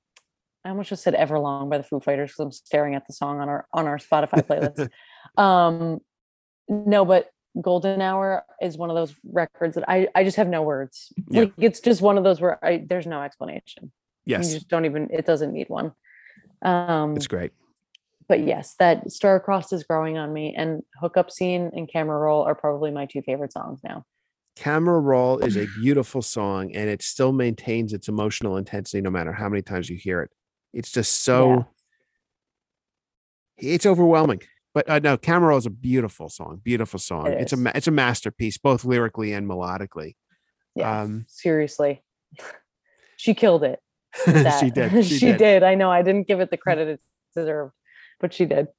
I almost just said Everlong by the Foo Fighters because I'm staring at the song on our on our Spotify playlist. um no, but Golden Hour is one of those records that I I just have no words. Yeah. Like it's just one of those where I there's no explanation. Yes, You just don't even it doesn't need one. Um it's great. but yes, that Starcrossed is growing on me and Hookup Scene and Camera Roll are probably my two favorite songs now. Camera Roll is a beautiful song and it still maintains its emotional intensity no matter how many times you hear it. It's just so it's overwhelming. But uh, no, Camera Roll is a beautiful song. Beautiful song. It it's a is. it's a masterpiece, both lyrically and melodically. Yeah. Um, seriously. she killed it. she did. she, She, did. did. I know. I didn't give it the credit it deserved, but she did.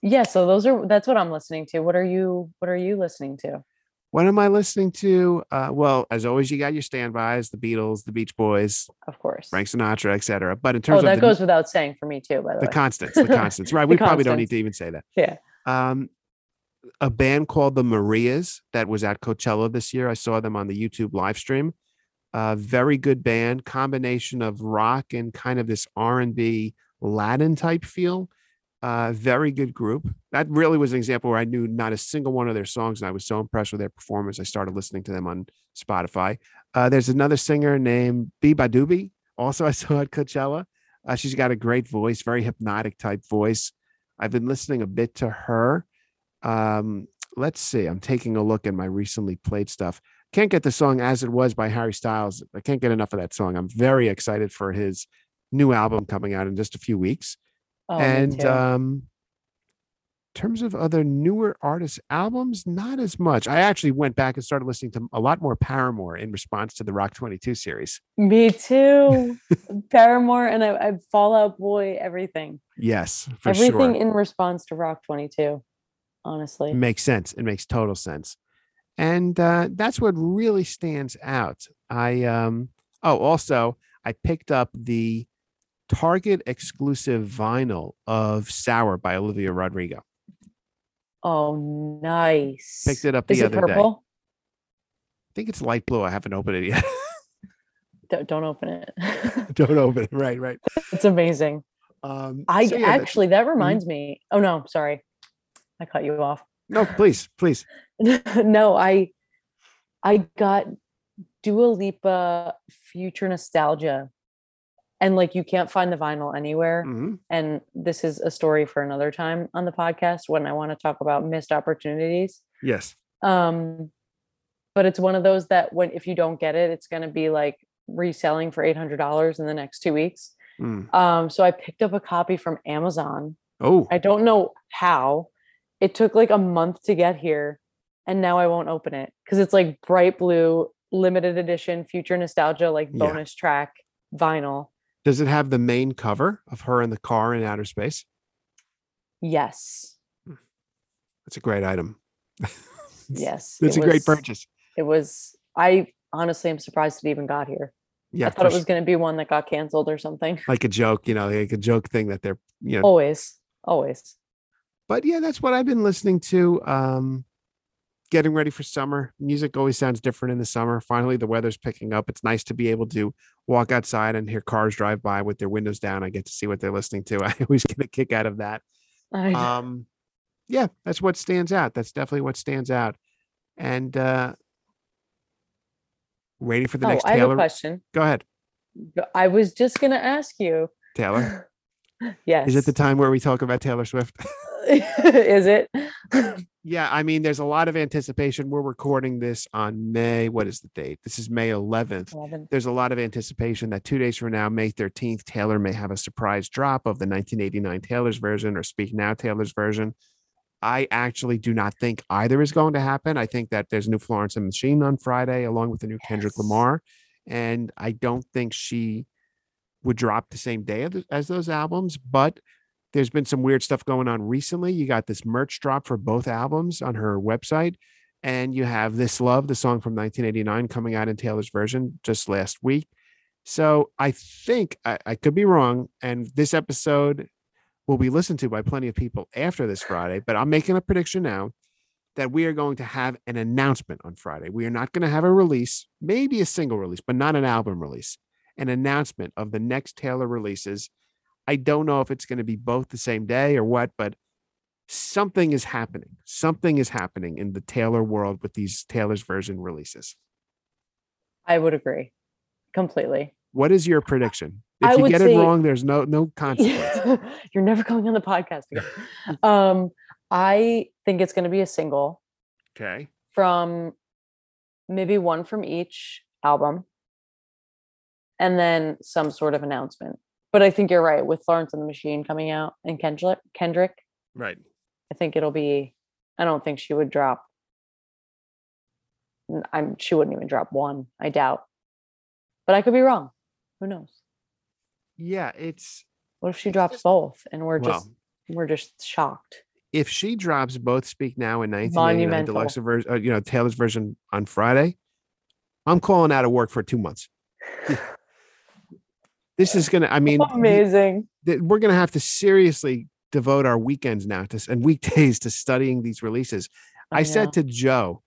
Yeah. So those are that's what I'm listening to. What are you What are you listening to? What am I listening to? Uh, well, as always, you got your standbys: the Beatles, the Beach Boys, Of course. Frank Sinatra, etc. But in terms Oh, of that goes without saying for me too. By the, the way. constants, the constants, right? We probably don't need to even say that. Yeah. Um, a band called the Marias that was at Coachella this year. I saw them on the YouTube live stream. Uh, very good band, combination of rock and kind of this R and B Latin type feel. Uh, very good group. That really was an example where I knew not a single one of their songs, and I was so impressed with their performance. I started listening to them on Spotify. Uh, there's another singer named beabadoobee. Also, I saw at Coachella. Uh, she's got a great voice, very hypnotic type voice. I've been listening a bit to her. Um, let's see. I'm taking a look at my recently played stuff. Can't get the song "As It Was" by Harry Styles. I can't get enough of that song. I'm very excited for his new album coming out in just a few weeks. Oh, and um, in terms of other newer artists' albums, not as much. I actually went back and started listening to a lot more Paramore in response to the Rock 22 series. me too. Paramore and I, I Fall Out Boy. Everything. Yes, for everything sure. in response to Rock 22. Honestly. makes sense. It makes total sense. And uh, that's what really stands out. I um oh also I picked up the Target exclusive vinyl of Sour by Olivia Rodrigo. Oh, nice. Picked it up the Is it other day. I think it's light blue. I haven't opened it yet. Don't, don't open it. Don't open it. Right, right. it's amazing. Um I so yeah, actually that reminds me. Oh no, sorry. I cut you off. no, please, please. no, I I got Dua Lipa Future Nostalgia. And like you can't find the vinyl anywhere. Mhm. And this is a story for another time on the podcast when I want to talk about missed opportunities. Yes. Um, but it's one of those that when if you don't get it, it's gonna be like reselling for eight hundred dollars in the next two weeks. Mm. Um, so I picked up a copy from Amazon. Oh, I don't know how. It took like a month to get here, and now I won't open it because it's like bright blue, limited edition, future nostalgia, like Yeah. bonus track vinyl. Does it have the main cover of her in the car in outer space? Yes, That's a great item. yes, It's it a great purchase. It was. I honestly am surprised it even got here. Yeah, I thought it was going to be one that got canceled or something. like a joke, you know, like a joke thing that they're, you know, Always, always. but yeah, that's what I've been listening to. Um, getting ready for summer. Music always sounds different in the summer. Finally, the weather's picking up. It's nice to be able to walk outside and hear cars drive by with their windows down. I get to see what they're listening to. I always get a kick out of that. Um, yeah, that's what stands out. That's definitely what stands out. And uh, waiting for the oh, next I have a Taylor. question. Go ahead, I was just going to ask you. Taylor. yes. Is it the time where we talk about Taylor Swift? Is it? Yeah, I mean, there's a lot of anticipation. We're recording this on May. What is the date? This is May 11th. 11. There's a lot of anticipation that two days from now, May 13th, Taylor may have a surprise drop of the 1989 Taylor's version or Speak Now Taylor's version. I actually do not think either is going to happen. I think that there's a new Florence and Machine on Friday, along with the new Kendrick Lamar, and I don't think she would drop the same day as those albums. But there's been some weird stuff going on recently. You got this merch drop for both albums on her website, and you have "This Love," the song from 1989, coming out in Taylor's version just last week. So I think I, I could be wrong, and this episode will be listened to by plenty of people after this Friday. But I'm making a prediction now that we are going to have an announcement on Friday. We are not going to have a release, maybe a single release, but not an album release. An announcement of the next Taylor releases. I don't know if it's going to be both the same day or what, but something is happening. Something is happening in the Taylor world with these Taylor's version releases. I would agree completely. What is your prediction? If I you get say- it wrong, there's no no consequence. You're never going on the podcast again. um, I think it's going to be a single Okay. from maybe one from each album and then some sort of announcement. But I think you're right with Florence and the Machine coming out and Kendrick Kendrick, Right. I think it'll be I don't think she would drop I'm. she wouldn't even drop one, I doubt. But I could be wrong. Who knows? Yeah, it's What if she drops both and we're well, just we're just shocked? if she drops both Speak Now and 1989 Monumental. deluxe version, uh, you know, Taylor's version on Friday, I'm calling out of work for two months. This is gonna. I mean, Amazing. we're gonna have to seriously devote our weekends now to and weekdays to studying these releases. I, know. said to Joe,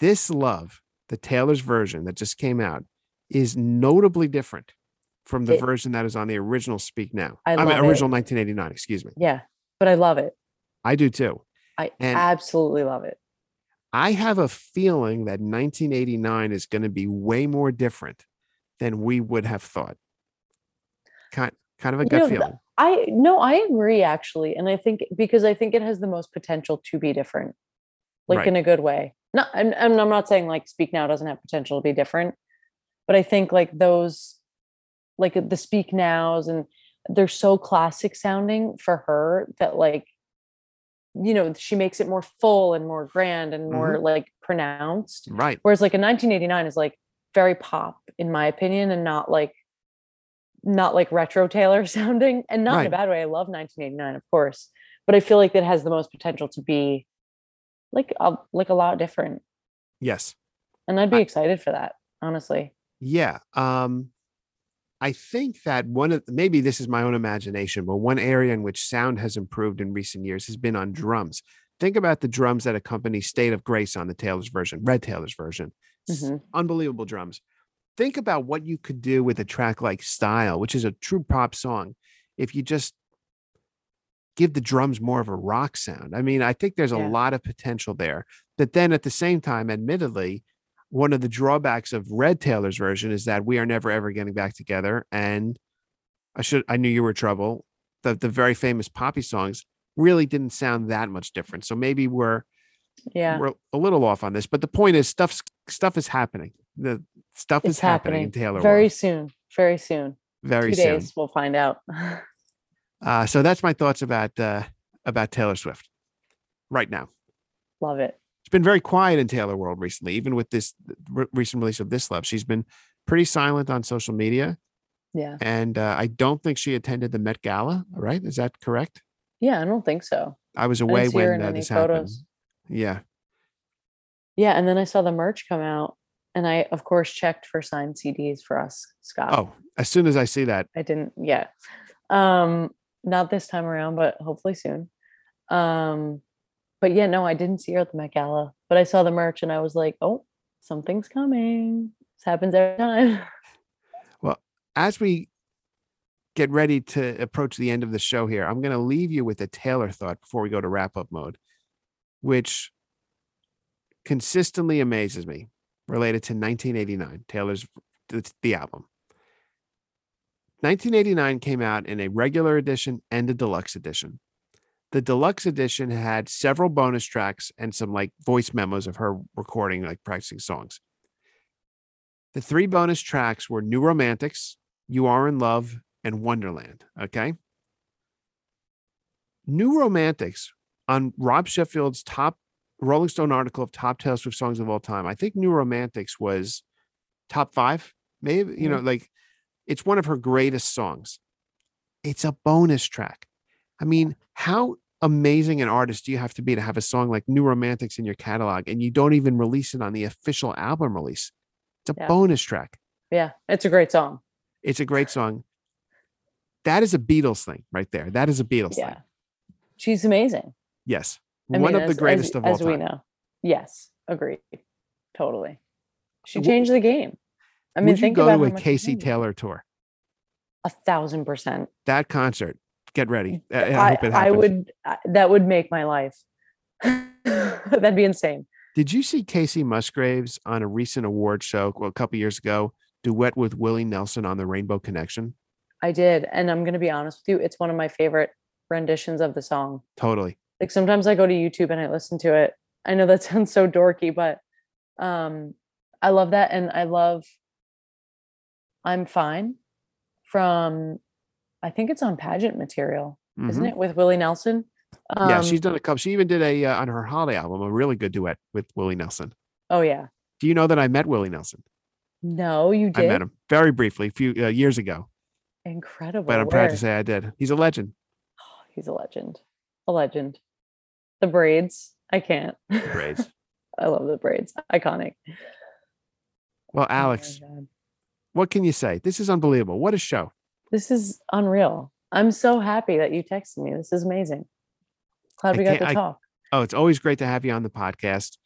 "This love, the Taylor's version that just came out, is notably different from the It- version that is on the original Speak Now. I mean, love it. original 1989. Excuse me. Yeah, but I love it. I do too. I And- absolutely love it. I have a feeling that 1989 is going to be way more different than we would have thought. Kind, kind of a You gut know, feeling. I no, I agree actually, and I think because I think it has the most potential to be different, like Right. in a good way. Not, and, and I'm not saying like Speak Now doesn't have potential to be different, but I think like those, like the Speak Nows, and they're so classic sounding for her that like, you know, she makes it more full and more grand and more mm-hmm. like pronounced. Right. Whereas like in 1989 is like very pop in my opinion and not like not like retro Taylor sounding and not in a bad way. I love 1989 of course, but I feel like that has the most potential to be like a, like a lot different. Yes. And I'd be I- excited for that, honestly. Yeah. Um, I think that one of maybe this is my own imagination, but one area in which sound has improved in recent years has been on drums. Think about the drums that accompany State of Grace on the Taylor's version, Red Taylor's version. Mhm. Unbelievable drums. Think about what you could do with a track like Style, which is a true pop song, if you just give the drums more of a rock sound. I mean, I think there's a Yeah. lot of potential there. But then at the same time, admittedly, one of the drawbacks of Red Taylor's version is that we are never ever getting back together. And I should I knew you were trouble. The the very famous poppy songs really didn't sound that much different. So maybe we're Yeah. we're a little off on this. But the point is stuff stuff is happening. The stuff It's is happening, in happening Taylor very world soon. Very soon. very Two soon. days we'll find out. Uh, so that's my thoughts about uh, about Taylor Swift right now. love it. It's been very quiet in Taylor world recently, even with this re- recent release of This Love. She's been pretty silent on social media, Yeah. and uh, I don't think she attended the Met Gala. Right? Is that correct? Yeah, I don't think so. I was away her when uh, this happened. Yeah, Yeah, and then I saw the merch come out and I of course checked for signed CDs for us, Scott. Oh, as soon as I see that, I didn't yet. Um, not this time around, but hopefully soon. Um, but yeah, no, I didn't see her at the Met Gala, but I saw the merch and I was like, oh, something's coming. This happens every time. Well, as we get ready to approach the end of the show here, I'm going to leave you with a Taylor thought before we go to wrap up mode, which consistently amazes me related to 1989, Taylor's the, album. 1989 came out in a regular edition and a deluxe edition. The deluxe edition had several bonus tracks and some like voice memos of her recording, like practicing songs. The three bonus tracks were New Romantics, You Are in Love, and Wonderland. Okay. New Romantics on Rob Sheffield's top Rolling Stone article of top Taylor Swift songs of all time. I think New Romantics was top five, maybe, you know, mm-hmm. like it's one of her greatest songs. It's a bonus track. I mean, how amazing an artist do you have to be to have a song like New Romantics in your catalog and you don't even release it on the official album release? It's a Yeah. bonus track. Yeah, it's a great song. It's a great song. That is a Beatles thing right there. That is a Beatles Yeah. thing. She's amazing. Yes. I one mean, of the greatest as, of all as we know. Yes, agreed. Totally. She changed the game. I mean, Would you think go about to a Kacey. Taylor tour? A thousand percent. That concert. Get ready. I, I hope it I would. I, that would make my life. That'd be insane. Did you see Kacey Musgraves on a recent award show well, a couple years ago duet with Willie Nelson on the Rainbow Connection? I did, and I'm gonna be honest with you. It's one of my favorite renditions of the song. Totally. Like sometimes I go to YouTube and I listen to it. I know that sounds so dorky, but um, I love that, and I love "I'm Fine" from I think it's on pageant material, isn't Mhm. it, with Willie Nelson? yeah, she's Um, done a couple. She even did a uh, on her holiday album a really good duet with Willie Nelson. Oh yeah. Do you know that I met Willie Nelson? No, you did. I met him very briefly a few uh, years ago, Incredible. but I'm proud to say I did. He's a legend. he's a legend. A legend. The braids. I can't. Braids. I love the braids. Iconic. Well, Oh Alex, God. what can you say? This is unbelievable. What a show. This is unreal. I'm so happy that you texted me. This is amazing. Glad we got to I- talk. Oh, it's always great to have you on the podcast.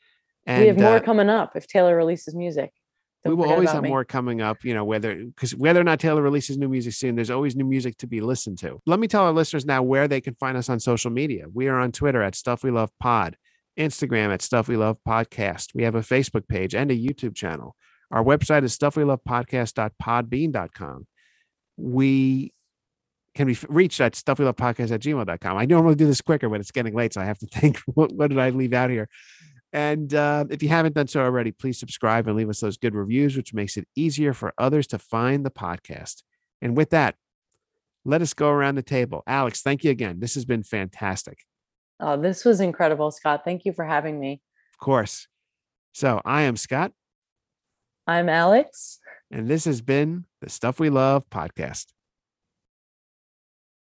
And we have more uh, coming up if Taylor releases music. We Don't will always have me. more coming up you know whether because whether or not taylor releases new music soon there's always new music to be listened to. Let me tell our listeners now where they can find us on social media. We are on twitter at stuff we love pod instagram at stuff we love podcast. We have a facebook page and a youtube channel. Our website is stuffwelovepodcast.podbean.com we love podcast.podbean.com. We can be reached at stuff we stuffwelovepodcast at gmail.com i normally do this quicker but it's getting late so i have to think what, what did i leave out here and uh, if you haven't done so already, please subscribe and leave us those good reviews, which makes it easier for others to find the podcast. And with that, let us go around the table. Alex, thank you again. This has been fantastic. Oh, this was incredible, Scott. Thank you for having me. Of course. So I am Scott, I'm Alex. and this has been the Stuff We Love podcast.